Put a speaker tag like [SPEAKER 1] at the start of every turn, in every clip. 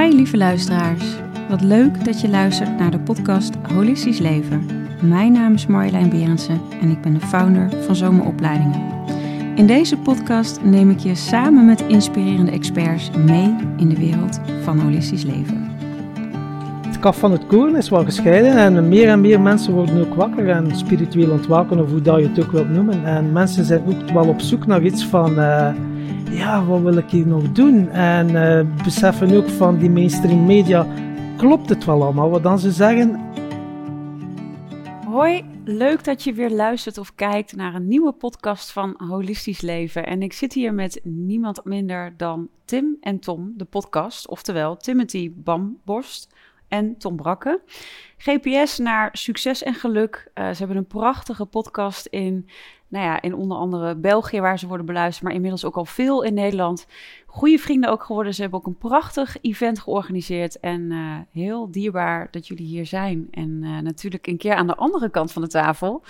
[SPEAKER 1] Hi lieve luisteraars. Wat leuk dat je luistert naar de podcast Holistisch Leven. Mijn naam is Marjolein Berendsen en ik ben de founder van Zomeropleidingen. In deze podcast neem ik je samen met inspirerende experts mee in de wereld van holistisch leven.
[SPEAKER 2] Het kaf van het koren is wel gescheiden en meer en meer mensen worden ook wakker en spiritueel ontwaken of hoe dat je het ook wilt noemen. En mensen zijn ook wel op zoek naar iets van... eh, ja, wat wil ik hier nog doen? En eh, beseffen ook van die mainstream media, klopt het wel allemaal wat dan ze zeggen?
[SPEAKER 1] Hoi, leuk dat je weer luistert of kijkt naar een nieuwe podcast van Holistisch Leven. En ik zit hier met niemand minder dan Tim en Tom, de podcast, oftewel Timothy Bamborst en Tom Brakke. GPS naar succes en geluk. Eh, ze hebben een prachtige podcast in, nou ja, in onder andere België waar ze worden beluisterd, maar inmiddels ook al veel in Nederland. Goede vrienden ook geworden. Ze hebben ook een prachtig event georganiseerd en eh, heel dierbaar dat jullie hier zijn. En eh, natuurlijk een keer aan de andere kant van de tafel.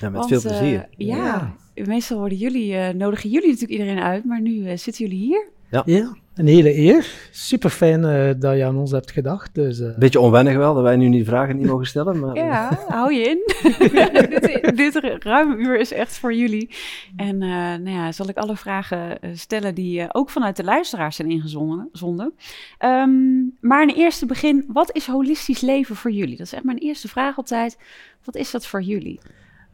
[SPEAKER 3] Ja, met
[SPEAKER 1] Want,
[SPEAKER 3] veel
[SPEAKER 1] eh,
[SPEAKER 3] plezier.
[SPEAKER 1] ja, meestal worden jullie, eh, nodigen jullie natuurlijk iedereen uit, maar nu zitten jullie hier.
[SPEAKER 2] Ja, een hele eer. Super fijn dat je aan ons hebt gedacht. Dus, eh,
[SPEAKER 3] Beetje onwennig wel, dat wij nu die vragen niet mogen stellen, maar eh,
[SPEAKER 1] Ja, hou je in. dit, dit ruime uur is echt voor jullie. En eh, nou ja, zal ik alle vragen eh, stellen die eh, ook vanuit de luisteraars zijn ingezonden. zonden. Ehm, maar een eerste begin, wat is holistisch leven voor jullie? Dat is echt mijn eerste vraag altijd. Wat is dat voor jullie?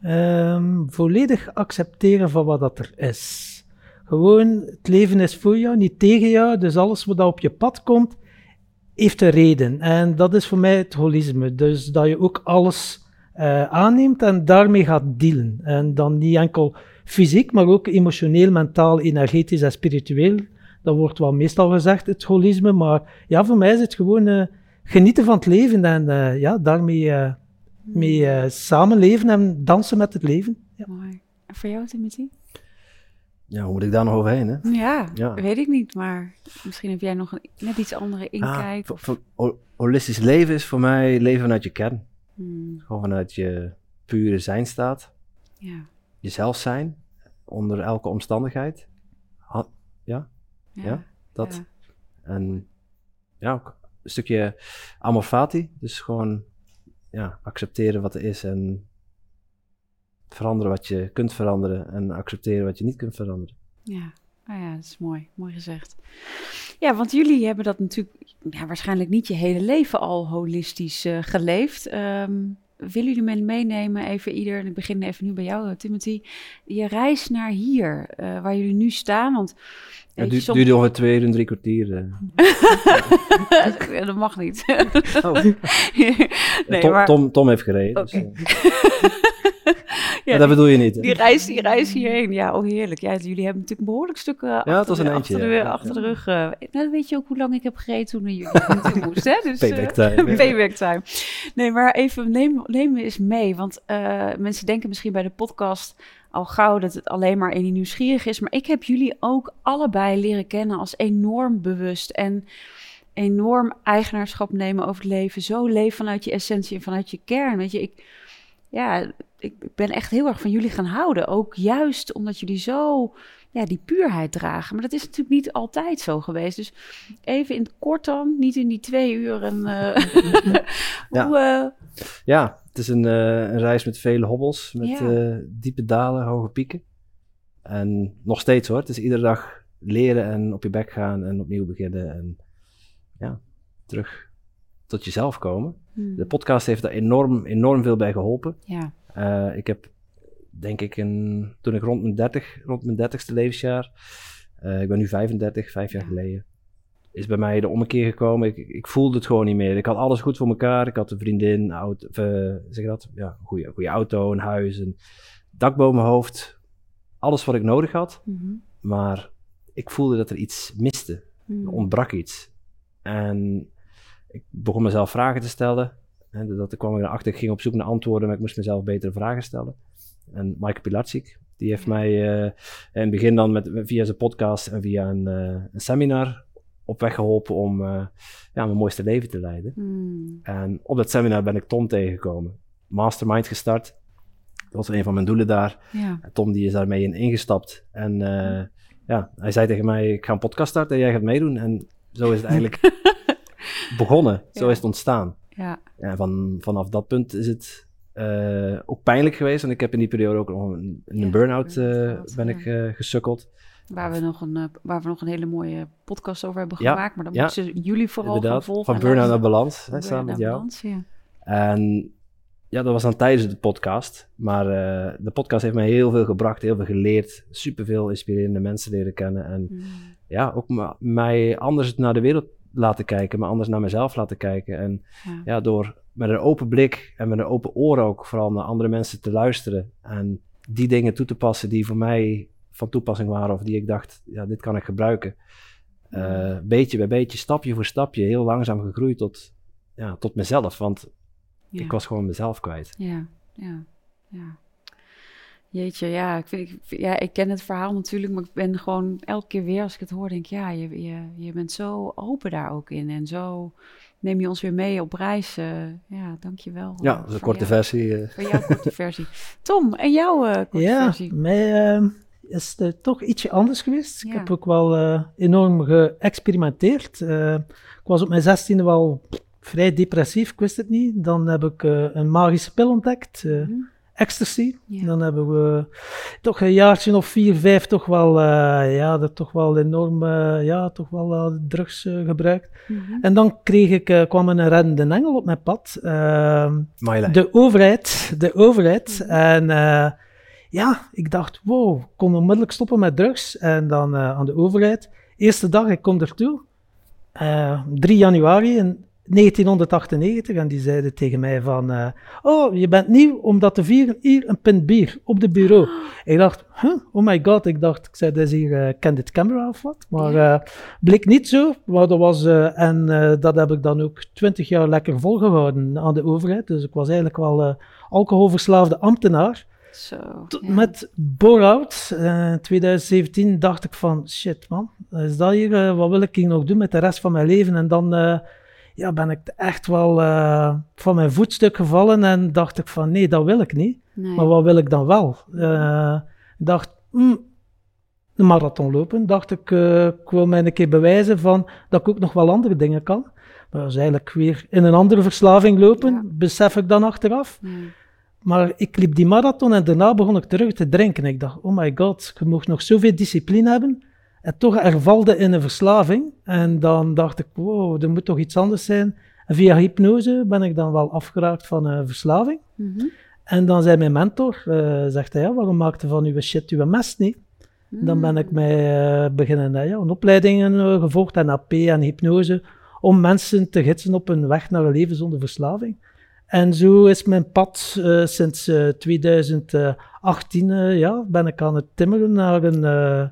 [SPEAKER 2] Ehm, volledig accepteren van wat dat er is. Gewoon, het leven is voor jou, niet tegen jou. Dus alles wat op je pad komt, heeft een reden. En dat is voor mij het holisme. Dus dat je ook alles eh, aanneemt en daarmee gaat dealen. En dan niet enkel fysiek, maar ook emotioneel, mentaal, energetisch en spiritueel. Dat wordt wel meestal gezegd, het holisme. Maar ja, voor mij is het gewoon eh, genieten van het leven en eh, ja, daarmee mee samenleven en dansen met het leven. Ja.
[SPEAKER 1] Mooi. En voor jou, Timothy?
[SPEAKER 3] Ja, hoe moet ik daar nog overheen? Hè?
[SPEAKER 1] Ja,
[SPEAKER 3] Ja.
[SPEAKER 1] weet ik niet, maar misschien heb jij nog een net iets andere inkijk.
[SPEAKER 3] Ah, voor-
[SPEAKER 1] of,
[SPEAKER 3] holistisch leven is voor mij leven vanuit je kern.
[SPEAKER 1] Hmm,
[SPEAKER 3] Gewoon vanuit je pure zijnstaat.
[SPEAKER 1] ja,
[SPEAKER 3] Jezelf zijn, onder elke omstandigheid. Ha- ja,
[SPEAKER 1] ja,
[SPEAKER 3] Ja, dat.
[SPEAKER 1] ja.
[SPEAKER 3] En ja, ook een stukje amor fati. Dus gewoon ja, accepteren wat er is en veranderen wat je kunt veranderen en accepteren wat je niet kunt veranderen.
[SPEAKER 1] Ja, oh ja, dat is mooi. Mooi gezegd. Ja, want jullie hebben dat natuurlijk ja, waarschijnlijk niet je hele leven al holistisch eh, geleefd. Ehm, willen jullie me meenemen, even ieder, en ik begin even nu bij jou, eh, Timothy, je reis naar hier, eh, waar jullie nu staan? Want
[SPEAKER 3] Ja,
[SPEAKER 1] je,
[SPEAKER 3] du-
[SPEAKER 1] soms-
[SPEAKER 3] duurde ongeveer twee uur en drie kwartier.
[SPEAKER 1] Ja, dat mag niet.
[SPEAKER 3] Oh.
[SPEAKER 1] nee,
[SPEAKER 3] Tom,
[SPEAKER 1] maar
[SPEAKER 3] Tom, Tom heeft gereden. dus.
[SPEAKER 1] ja,
[SPEAKER 3] dat bedoel je niet. hè?
[SPEAKER 1] die reis, die reis hierheen, ja, oh heerlijk. Ja, jullie hebben natuurlijk een behoorlijk stuk eh, achter,
[SPEAKER 3] het was een
[SPEAKER 1] de-
[SPEAKER 3] eindje,
[SPEAKER 1] achter,
[SPEAKER 3] ja. Ja.
[SPEAKER 1] achter de rug. nou, dan weet je ook hoe lang ik heb gereden toen jullie naartoe moest, hè? Dus, eh,
[SPEAKER 3] Payback time.
[SPEAKER 1] Payback time. Nee, maar even neem, neem me eens mee. Want eh, mensen denken misschien bij de podcast al gauw dat het alleen maar in die nieuwsgierig is. Maar ik heb jullie ook allebei leren kennen als enorm bewust en enorm eigenaarschap nemen over het leven. Zo leven vanuit je essentie en vanuit je kern. Weet je, ik, ja, ik ben echt heel erg van jullie gaan houden. Ook juist omdat jullie zo ja, die puurheid dragen. Maar dat is natuurlijk niet altijd zo geweest. Dus even in het kort dan, niet in die twee uur. En, eh,
[SPEAKER 3] Ja.
[SPEAKER 1] hoe, eh,
[SPEAKER 3] Ja, het is een, eh, een reis met vele hobbels, met
[SPEAKER 1] Ja.
[SPEAKER 3] diepe dalen, hoge pieken. En nog steeds hoor, het is iedere dag leren en op je bek gaan en opnieuw beginnen. En ja, terug tot jezelf komen.
[SPEAKER 1] Hmm,
[SPEAKER 3] De podcast heeft daar enorm, enorm veel bij geholpen.
[SPEAKER 1] ja,
[SPEAKER 3] Eh, ik heb, denk ik, een, toen ik rond mijn 30, rond mijn 30ste levensjaar, eh, ik ben nu 35, vijf jaar
[SPEAKER 1] Ja.
[SPEAKER 3] geleden, is bij mij de ommekeer gekomen. Ik, ik voelde het gewoon niet meer. Ik had alles goed voor elkaar. Ik had een vriendin, of, eh, zeg dat? Ja, een goede, goede auto, een huis, een dak boven mijn hoofd. Alles wat ik nodig had.
[SPEAKER 1] mhm,
[SPEAKER 3] Maar ik voelde dat er iets miste.
[SPEAKER 1] hmm,
[SPEAKER 3] Er ontbrak iets. En ik begon mezelf vragen te stellen. En dat kwam ik erachter. Ik ging op zoek naar antwoorden, maar ik moest mezelf betere vragen stellen. En Maaike Pilatschik, die heeft mij eh, in het begin dan met, via zijn podcast en via een, eh, een seminar op weg geholpen om eh, ja, mijn mooiste leven te leiden.
[SPEAKER 1] hmm,
[SPEAKER 3] En op dat seminar ben ik Tom tegengekomen. Mastermind gestart. Dat was een van mijn doelen daar.
[SPEAKER 1] ja,
[SPEAKER 3] En Tom die is daarmee in ingestapt. En ja, hij zei tegen mij, ik ga een podcast starten en jij gaat meedoen. En zo is het eigenlijk begonnen. Zo is het ontstaan.
[SPEAKER 1] Ja.
[SPEAKER 3] Ja, van, vanaf dat punt is het eh, ook pijnlijk geweest. En ik heb in die periode ook nog een,
[SPEAKER 1] Ja,
[SPEAKER 3] een burn-out eh, ben ik eh, gesukkeld.
[SPEAKER 1] Waar we, nog een, waar we nog een hele mooie podcast over hebben
[SPEAKER 3] Ja,
[SPEAKER 1] gemaakt. Maar dan
[SPEAKER 3] ja.
[SPEAKER 1] moeten jullie vooral gaan volgen.
[SPEAKER 3] van
[SPEAKER 1] en
[SPEAKER 3] burn-out naar balans, hè, samen met jou.
[SPEAKER 1] balans.
[SPEAKER 3] En ja, dat was dan tijdens de podcast. Maar de podcast heeft mij heel veel gebracht, heel veel geleerd. Superveel inspirerende mensen leren kennen. En
[SPEAKER 1] Mm.
[SPEAKER 3] ja, ook mij anders naar de wereld laten kijken, maar anders naar mezelf laten kijken. En
[SPEAKER 1] Ja.
[SPEAKER 3] ja, door met een open blik en met een open oor ook vooral naar andere mensen te luisteren. En die dingen toe te passen die voor mij van toepassing waren of die ik dacht, ja, dit kan ik gebruiken. Eh, beetje bij beetje, stapje voor stapje, heel langzaam gegroeid tot, ja, tot mezelf. Want
[SPEAKER 1] Ja.
[SPEAKER 3] ik was gewoon mezelf kwijt.
[SPEAKER 1] Ja, ja, ja. Jeetje, ja ik, vind, ik, vind- ja, ik ken het verhaal natuurlijk, maar ik ben gewoon elke keer weer als ik het hoor, denk ik, ja, je, je, je bent zo open daar ook in en zo neem je ons weer mee op reis. eh, ja, dankjewel.
[SPEAKER 3] Ja, dat is een korte
[SPEAKER 1] jou-
[SPEAKER 3] versie. eh.
[SPEAKER 1] Voor jouw korte versie. Tom, en jouw eh, korte
[SPEAKER 2] Ja,
[SPEAKER 1] versie?
[SPEAKER 2] mij eh, is het toch ietsje anders geweest. Ik heb ook wel eh, enorm geëxperimenteerd. Eh, ik was op mijn zestiende wel vrij depressief, ik wist het niet. Dan heb ik eh, een magische pil ontdekt, eh,
[SPEAKER 1] Mhm.
[SPEAKER 2] Ecstasy.
[SPEAKER 1] Ja.
[SPEAKER 2] Dan hebben we toch een jaartje of vier, vijf toch wel, eh, ja, dat toch wel enorm, eh, ja, toch wel eh, drugs gebruikt.
[SPEAKER 1] Mhm.
[SPEAKER 2] En dan kreeg ik, kwam een reddende engel op mijn pad. Ehm, de overheid, de overheid.
[SPEAKER 1] Mhm.
[SPEAKER 2] En eh, ja, ik dacht, wow, ik kon onmiddellijk stoppen met drugs. En dan eh, aan de overheid. Eerste dag, ik kom ertoe. Eh 3 januari in 1998. En die zeiden tegen mij van, eh, oh, je bent nieuw om dat te vieren. Hier een pint bier op de bureau. Ik dacht, huh, oh my god. Ik dacht, ik zei, dat is hier eh Candid Camera of wat. Maar eh, bleek niet zo. Maar dat was, en dat heb ik dan ook 20 jaar lekker volgehouden aan de overheid. Dus ik was eigenlijk wel alcoholverslaafde ambtenaar.
[SPEAKER 1] Zo.
[SPEAKER 2] Met bore-out eh, in 2017 dacht ik van, shit man, is dat hier, wat wil ik hier nog doen met de rest van mijn leven? En dan ja, ben ik echt wel eh, van mijn voetstuk gevallen en dacht ik van, nee, dat wil ik niet.
[SPEAKER 1] Nee.
[SPEAKER 2] Maar wat wil ik dan wel? Eh, ik dacht, hmm, een marathon lopen. Dacht ik, eh, ik wil mij een keer bewijzen van dat ik ook nog wel andere dingen kan. Maar dat is eigenlijk weer in een andere verslaving lopen,
[SPEAKER 1] Ja.
[SPEAKER 2] besef ik dan achteraf. Maar ik liep die marathon en daarna begon ik terug te drinken. Ik dacht, oh my god, je mag nog zoveel discipline hebben. En toch ervalde in een verslaving. En dan dacht ik, wow, er moet toch iets anders zijn. En via hypnose ben ik dan wel afgeraakt van een verslaving.
[SPEAKER 1] Mhm.
[SPEAKER 2] En dan zei mijn mentor, eh, zegt hij, ja, waarom maakte van uw shit uw mest niet? Dan ben ik mij eh, beginnen, eh, ja, een opleidingen eh, gevolgd, NLP en hypnose, om mensen te gidsen op hun weg naar een leven zonder verslaving. En zo is mijn pad eh, sinds eh, 2018, eh, ja, ben ik aan het timmeren naar een, eh,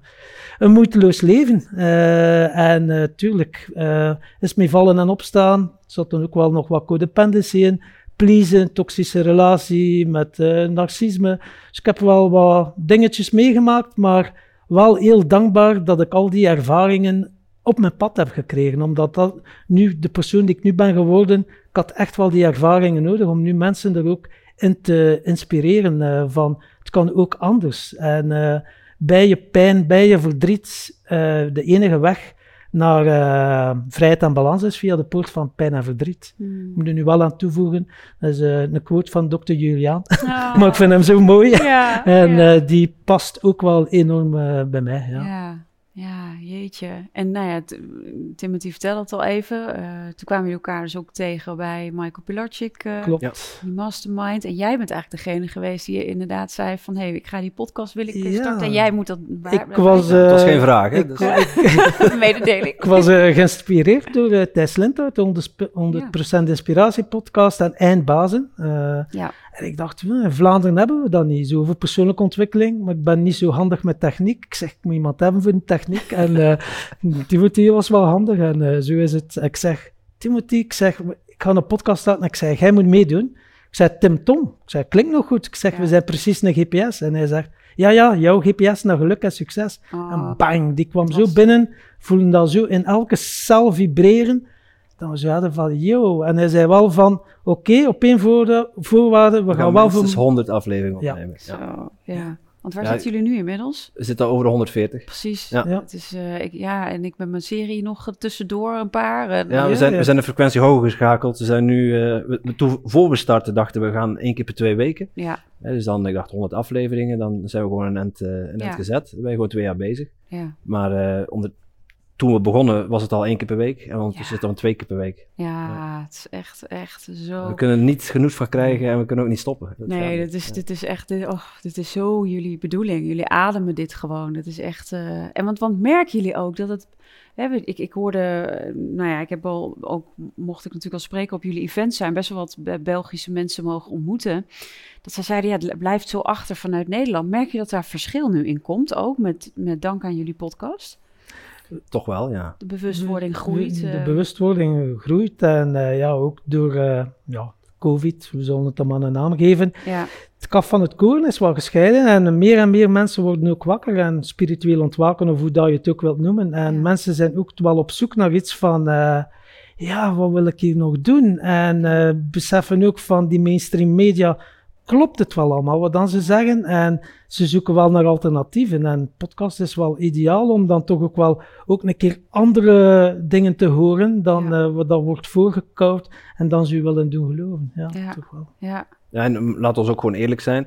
[SPEAKER 2] een moeiteloos leven. Eh, en eh, tuurlijk eh, is mij vallen en opstaan. Zat dan ook wel nog wat codependency in. Pleasen, toxische relatie met eh, narcisme. Dus ik heb wel wat dingetjes meegemaakt, maar wel heel dankbaar dat ik al die ervaringen op mijn pad heb gekregen. Omdat dat nu, de persoon die ik nu ben geworden, ik had echt wel die ervaringen nodig om nu mensen er ook in te inspireren eh, van het kan ook anders. En eh, bij je pijn, bij je verdriet, eh, de enige weg naar vrijheid en balans is via de poort van pijn en verdriet.
[SPEAKER 1] Mhm.
[SPEAKER 2] Ik moet er nu wel aan toevoegen, dat is een quote van Dr. Juliaan,
[SPEAKER 1] Oh.
[SPEAKER 2] maar ik vind hem zo mooi.
[SPEAKER 1] Ja,
[SPEAKER 2] En
[SPEAKER 1] ja.
[SPEAKER 2] die past ook wel enorm bij mij. Ja.
[SPEAKER 1] Ja. jeetje. En nou ja, Timothy vertelde het al even. eh, toen kwamen jullie elkaar dus ook tegen bij Michael Pilarczyk, eh,
[SPEAKER 2] Klopt.
[SPEAKER 3] Ja.
[SPEAKER 1] die mastermind. En jij bent eigenlijk degene geweest die inderdaad zei van... hé, hey, ik ga die podcast wil ik eh,
[SPEAKER 2] Ja.
[SPEAKER 1] starten. En jij moet dat... waar-
[SPEAKER 2] Ik
[SPEAKER 1] waar-
[SPEAKER 2] was,
[SPEAKER 3] Het was
[SPEAKER 2] eh,
[SPEAKER 3] geen vraag, hè?
[SPEAKER 2] ik,
[SPEAKER 3] Dus-
[SPEAKER 1] Een mededeling.
[SPEAKER 2] ik was eh, geïnspireerd door uh, Thijs Lindhout, de 100%, 100% Inspiratie podcast en Eindbazen. Eh,
[SPEAKER 1] Ja.
[SPEAKER 2] En ik dacht, "Hm, in Vlaanderen hebben we dat niet, zo voor persoonlijke ontwikkeling, maar ik ben niet zo handig met techniek. Ik zeg, ik moet iemand hebben voor de techniek. En eh Timothy was wel handig en eh, zo is het. Ik zeg, Timothy, ik zeg, ik ga een podcast starten en ik zeg, jij moet meedoen. Ik zei, Tim Tom. Ik zei, klinkt nog goed. Ik zeg,
[SPEAKER 1] Ja.
[SPEAKER 2] we zijn precies een GPS. En hij zegt, ja, ja, jouw GPS naar geluk en succes.
[SPEAKER 1] Oh,
[SPEAKER 2] En bang, die kwam zo binnen, voelde dat zo in elke cel vibreren. Dan we hadden van, yo. En hij zei wel van, oké, op één voorde- voorwaarde, we,
[SPEAKER 3] We
[SPEAKER 2] gaan
[SPEAKER 3] gaan
[SPEAKER 2] wel voor...
[SPEAKER 3] 100 afleveringen
[SPEAKER 2] Ja.
[SPEAKER 3] opnemen. Ja.
[SPEAKER 1] Zo, ja. Want waar
[SPEAKER 3] Ja,
[SPEAKER 1] zitten jullie nu inmiddels?
[SPEAKER 3] We zitten over de 140.
[SPEAKER 1] Precies.
[SPEAKER 3] Ja.
[SPEAKER 2] Ja.
[SPEAKER 1] Het is, eh, ik, ja, en ik ben mijn serie nog tussendoor een paar. En,
[SPEAKER 3] Ja, we
[SPEAKER 2] Ja,
[SPEAKER 3] zijn,
[SPEAKER 2] ja.
[SPEAKER 3] we zijn de frequentie hoger geschakeld. We zijn nu, eh, we, toen, voor we starten dachten we gaan één keer per twee weken.
[SPEAKER 1] ja,
[SPEAKER 3] Hè, dus dan, ik dacht 100 afleveringen, dan zijn we gewoon een end, eh, een
[SPEAKER 1] Ja.
[SPEAKER 3] end gezet. Dan ben je gewoon twee jaar bezig.
[SPEAKER 1] ja,
[SPEAKER 3] Maar eh, onder, toen we begonnen was het al één keer per week. En ondertussen
[SPEAKER 1] Ja.
[SPEAKER 3] zitten we twee keer per week.
[SPEAKER 1] ja, het is echt, echt zo.
[SPEAKER 3] We kunnen er niet genoeg van krijgen en we kunnen ook niet stoppen. Dat
[SPEAKER 1] Nee, dit is,
[SPEAKER 3] Ja.
[SPEAKER 1] dit is echt, dit, oh, dit is zo jullie bedoeling. Jullie ademen dit gewoon. Het is echt, eh, en want, want merken jullie ook dat het, hè, ik, ik hoorde, eh, nou ja, ik heb al, ook mocht ik natuurlijk al spreken op jullie events zijn, best wel wat Be- Belgische mensen mogen ontmoeten. Dat zij zeiden, ja, het blijft zo achter vanuit Nederland. Merk je dat daar verschil nu in komt, ook met, met dank aan jullie podcast?
[SPEAKER 3] Toch wel, ja.
[SPEAKER 1] De bewustwording groeit.
[SPEAKER 2] De, de
[SPEAKER 1] eh,
[SPEAKER 2] bewustwording groeit en eh, ja, ook door eh, ja, COVID, we zullen het dan maar een naam geven.
[SPEAKER 1] ja,
[SPEAKER 2] Het kaf van het koren is wel gescheiden en meer en meer mensen worden ook wakker en spiritueel ontwaken, of hoe dat je het ook wilt noemen. En
[SPEAKER 1] Ja.
[SPEAKER 2] mensen zijn ook wel op zoek naar iets van, eh, ja, wat wil ik hier nog doen? En eh, beseffen ook van die mainstream media, klopt het wel allemaal wat dan ze zeggen? En ze zoeken wel naar alternatieven. En podcast is wel ideaal om dan toch ook wel ook een keer andere dingen te horen dan
[SPEAKER 1] Ja.
[SPEAKER 2] eh, wat dan wordt voorgekauwd en dan ze u willen doen geloven. Ja,
[SPEAKER 1] Ja.
[SPEAKER 2] toch wel.
[SPEAKER 1] ja,
[SPEAKER 3] Ja, en um, laten we ook gewoon eerlijk zijn.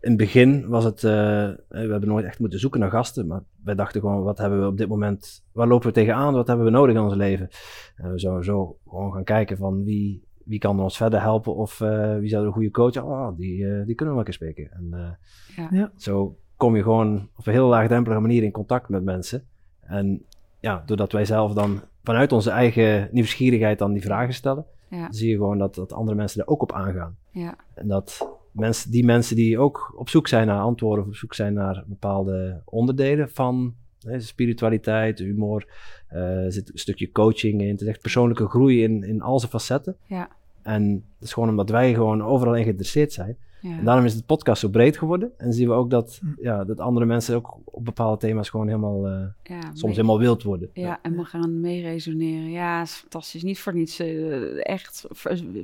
[SPEAKER 3] In het begin was het, eh, eh, we hebben nooit echt moeten zoeken naar gasten, maar wij dachten gewoon, wat hebben we op dit moment, waar lopen we tegenaan, wat hebben we nodig in ons leven? En we zouden zo gewoon gaan kijken van wie, wie kan ons verder helpen of eh, wie zou een goede coach, oh, die, eh, die kunnen we wel spreken. En eh,
[SPEAKER 1] Ja.
[SPEAKER 2] Ja.
[SPEAKER 3] zo kom je gewoon op een heel laagdrempelige manier in contact met mensen. En ja, doordat wij zelf dan vanuit onze eigen nieuwsgierigheid dan die vragen stellen,
[SPEAKER 1] ja,
[SPEAKER 3] zie je gewoon dat, dat andere mensen er ook op aangaan.
[SPEAKER 1] ja,
[SPEAKER 3] En dat mensen, die mensen die ook op zoek zijn naar antwoorden, of op zoek zijn naar bepaalde onderdelen van hè, spiritualiteit, humor, er zit een stukje coaching in, het is echt persoonlijke groei in, in al zijn facetten.
[SPEAKER 1] ja,
[SPEAKER 3] En dat is gewoon omdat wij gewoon overal in geïnteresseerd zijn.
[SPEAKER 1] Ja.
[SPEAKER 3] En daarom is de podcast zo breed geworden. En zien we ook dat,
[SPEAKER 2] Hm.
[SPEAKER 3] ja, dat andere mensen ook op bepaalde thema's gewoon helemaal, eh,
[SPEAKER 1] ja,
[SPEAKER 3] soms
[SPEAKER 1] mee-
[SPEAKER 3] helemaal wild worden.
[SPEAKER 1] Ja, en we gaan meeresoneren. Ja, is fantastisch. Niet voor niets. eh, echt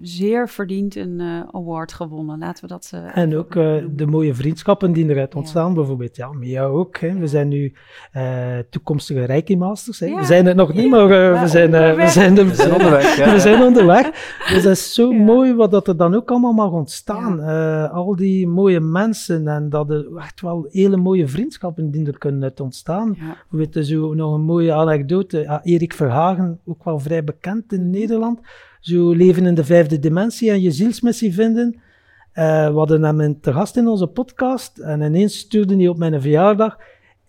[SPEAKER 1] zeer verdiend een eh, award gewonnen. Laten we dat. eh,
[SPEAKER 2] En ook eh, de mooie vriendschappen die eruit
[SPEAKER 1] Ja.
[SPEAKER 2] ontstaan, bijvoorbeeld. Ja, met jou ook. Hè.
[SPEAKER 1] Ja.
[SPEAKER 2] We zijn nu eh, toekomstige Reiki Masters. Hè.
[SPEAKER 1] Ja.
[SPEAKER 2] We zijn het nog niet, maar eh,
[SPEAKER 1] Ja,
[SPEAKER 2] we, zijn, eh, we,
[SPEAKER 1] onderweg.
[SPEAKER 2] zijn er,
[SPEAKER 3] We zijn onderweg. Ja.
[SPEAKER 2] we zijn onderweg. Dus dat is zo
[SPEAKER 1] Ja.
[SPEAKER 2] mooi wat dat er dan ook allemaal mag ontstaan. Eh, al die mooie mensen en dat er echt wel hele mooie vriendschappen die er kunnen uit ontstaan.
[SPEAKER 1] Ja,
[SPEAKER 2] We weten zo nog een mooie anekdote. Ja, Erik Verhagen, ook wel vrij bekend in Nederland. Zo leven in de vijfde dimensie en je zielsmissie vinden. Eh, we hadden hem te gast in onze podcast en ineens stuurde hij op mijn verjaardag.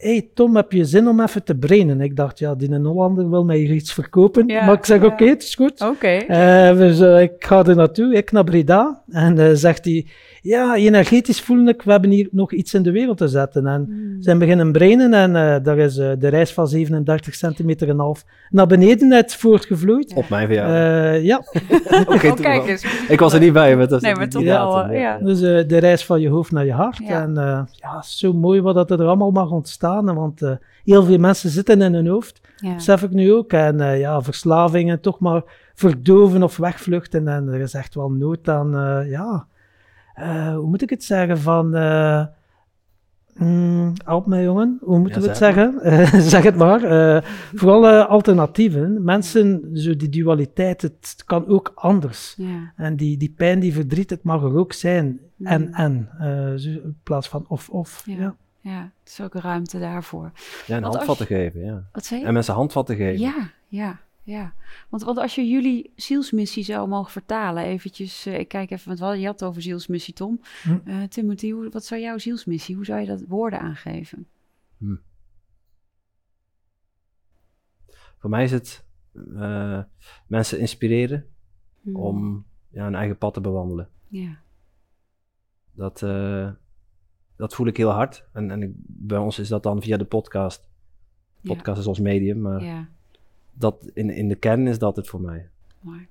[SPEAKER 2] Hey Tom, heb je zin om even te brainen? Ik dacht, ja, die Hollander wil mij hier iets verkopen.
[SPEAKER 1] Ja,
[SPEAKER 2] maar ik zeg,
[SPEAKER 1] ja.
[SPEAKER 2] oké, het is goed.
[SPEAKER 1] oké.
[SPEAKER 2] Eh, dus, ik ga er naartoe, ik naar Breda. En eh, zegt hij, ja, energetisch voel ik, we hebben hier nog iets in de wereld te zetten. En
[SPEAKER 1] Hmm.
[SPEAKER 2] ze zijn beginnen brainen en eh, daar is de reis van 37 centimeter en half naar beneden uit voortgevloeid.
[SPEAKER 3] Op mijn verjaardag.
[SPEAKER 2] Eh, ja,
[SPEAKER 3] Oké,
[SPEAKER 1] oh, kijk
[SPEAKER 3] wel.
[SPEAKER 1] eens.
[SPEAKER 3] Ik was er niet bij. Maar dat is
[SPEAKER 1] Nee, maar toch wel,
[SPEAKER 2] dus eh, de reis van je hoofd naar je hart.
[SPEAKER 1] Ja.
[SPEAKER 2] En eh, ja, zo mooi wat dat er allemaal mag ontstaan. Want eh, heel veel mensen zitten in hun hoofd,
[SPEAKER 1] Ja.
[SPEAKER 2] besef ik nu ook. En eh, ja, verslavingen toch maar verdoven of wegvluchten. En er is echt wel nood aan, eh, ja, eh, hoe moet ik het zeggen, van... eh, mm, help mij jongen, hoe moeten
[SPEAKER 3] Ja,
[SPEAKER 2] we het
[SPEAKER 3] zeg
[SPEAKER 2] zeggen? Zeg het maar. Eh, vooral alternatieven. Mensen, zo die dualiteit, het kan ook anders.
[SPEAKER 1] Ja.
[SPEAKER 2] En die, die pijn, die verdriet, het mag er ook zijn. En, en. eh, in plaats van of, of.
[SPEAKER 1] Ja.
[SPEAKER 2] Ja.
[SPEAKER 1] Ja, het is ook ruimte daarvoor.
[SPEAKER 3] Ja, en
[SPEAKER 1] Want als
[SPEAKER 3] handvatten geven, ja.
[SPEAKER 1] Wat zei je?
[SPEAKER 3] En mensen handvatten geven.
[SPEAKER 1] Ja, ja, ja. Want, want als je jullie zielsmissie zou mogen vertalen, eventjes, eh, ik kijk even, want je had het over zielsmissie, Tom.
[SPEAKER 2] Hm.
[SPEAKER 1] Eh, Timothy, hoe, wat zou jouw zielsmissie, hoe zou je dat woorden aangeven?
[SPEAKER 3] Voor mij is het eh, mensen inspireren
[SPEAKER 1] Hmm.
[SPEAKER 3] om ja, een eigen pad te bewandelen.
[SPEAKER 1] Ja,
[SPEAKER 3] Dat, eh, dat voel ik heel hard. En, en ik, bij ons is dat dan via de podcast.
[SPEAKER 1] ja,
[SPEAKER 3] Podcast is ons medium, maar
[SPEAKER 1] ja,
[SPEAKER 3] dat, in, in de kern is dat het voor mij.
[SPEAKER 1] mooi.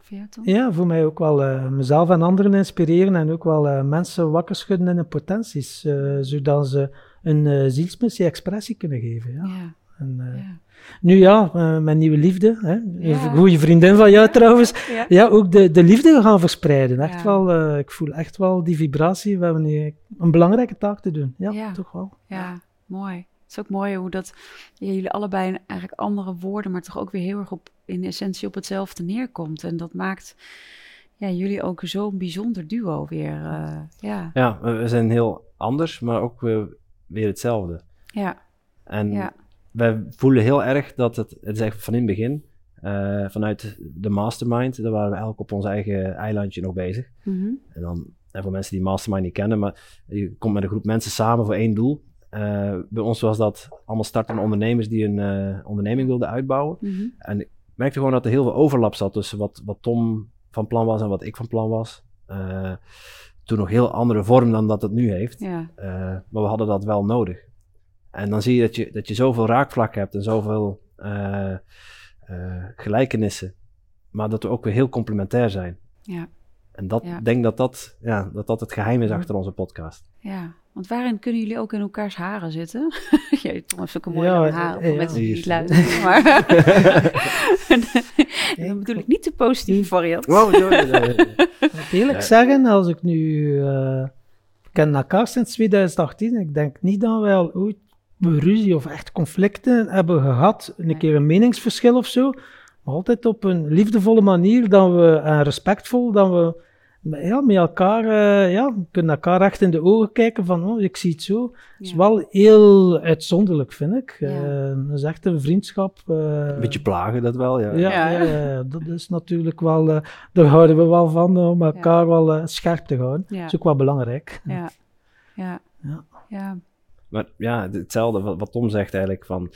[SPEAKER 1] Voor jou, Tom?
[SPEAKER 2] Ja, voor mij ook wel eh, mezelf en anderen inspireren en ook wel eh, mensen wakker schudden in hun potenties, eh, zodat ze een eh, zielsmissie expressie kunnen geven. Ja.
[SPEAKER 1] Ja,
[SPEAKER 2] En, eh,
[SPEAKER 1] Ja.
[SPEAKER 2] Nu ja, eh, mijn nieuwe liefde, hè,
[SPEAKER 1] Ja.
[SPEAKER 2] een goede vriendin van jou trouwens,
[SPEAKER 1] Ja.
[SPEAKER 2] ja, ook de, de liefde gaan verspreiden. Echt
[SPEAKER 1] Ja.
[SPEAKER 2] wel, eh, ik voel echt wel die vibratie. We hebben nu een belangrijke taak te doen. Ja,
[SPEAKER 1] Ja.
[SPEAKER 2] toch wel.
[SPEAKER 1] Ja, mooi. Het is ook mooi hoe dat ja, jullie allebei eigenlijk andere woorden, maar toch ook weer heel erg op in essentie op hetzelfde neerkomt. En dat maakt ja, jullie ook zo'n bijzonder duo weer. eh, ja,
[SPEAKER 3] Ja, we, we zijn heel anders, maar ook weer, weer hetzelfde.
[SPEAKER 1] ja,
[SPEAKER 3] En
[SPEAKER 1] ja,
[SPEAKER 3] wij voelen heel erg dat het, het is echt van in het begin, eh, vanuit de mastermind, daar waren we elk op ons eigen eilandje nog bezig.
[SPEAKER 1] Mhm.
[SPEAKER 3] En dan, en voor mensen die mastermind niet kennen, maar je komt met een groep mensen samen voor één doel. Eh, bij ons was dat allemaal startende ondernemers die een eh, onderneming wilden uitbouwen.
[SPEAKER 1] Mhm.
[SPEAKER 3] En ik merkte gewoon dat er heel veel overlap zat tussen wat, wat Tom van plan was en wat ik van plan was. Toen nog heel andere vorm dan dat het nu heeft.
[SPEAKER 1] ja,
[SPEAKER 3] maar we hadden dat wel nodig. En dan zie je dat je, dat je zoveel raakvlakken hebt en zoveel eh, eh, gelijkenissen. Maar dat we ook weer heel complementair zijn.
[SPEAKER 1] ja,
[SPEAKER 3] En dat
[SPEAKER 1] Ja.
[SPEAKER 3] denk dat dat, ja, dat dat het geheim is achter onze podcast.
[SPEAKER 1] ja. Want waarin kunnen jullie ook in elkaars haren zitten? Jij, Tom heeft zulke mooie
[SPEAKER 2] Ja,
[SPEAKER 1] lange haren, voor
[SPEAKER 2] ja.
[SPEAKER 1] mensen die
[SPEAKER 3] Die
[SPEAKER 1] niet
[SPEAKER 3] is-
[SPEAKER 1] luisteren. Maar dan bedoel ik niet de positieve variant.
[SPEAKER 3] Wow, joh, joh, joh.
[SPEAKER 2] Ik moet eerlijk
[SPEAKER 3] Ja.
[SPEAKER 2] zeggen, als ik nu... eh kennen elkaar sinds 2018. Ik denk niet dat wij al ooit ruzie of echt conflicten hebben gehad. Een
[SPEAKER 1] Nee.
[SPEAKER 2] keer een meningsverschil of zo. Maar altijd op een liefdevolle manier dat we, en respectvol dat we met- ja, met elkaar uh, ja, we kunnen elkaar echt in de ogen kijken van oh, ik zie het zo. Het is wel heel uitzonderlijk, vind ik.
[SPEAKER 1] Ja.
[SPEAKER 2] Uh, dat is echt een vriendschap. Uh,
[SPEAKER 3] Een beetje plagen, dat wel, ja.
[SPEAKER 2] ja,
[SPEAKER 1] Ja.
[SPEAKER 2] ja. ja, dat is natuurlijk wel, uh, daar houden we wel van om elkaar wel uh, scherp te houden.
[SPEAKER 1] Ja.
[SPEAKER 2] Dat is ook wel belangrijk.
[SPEAKER 1] Ja, ja,
[SPEAKER 2] Ja.
[SPEAKER 3] Maar ja, hetzelfde wat, wat Tom zegt eigenlijk van...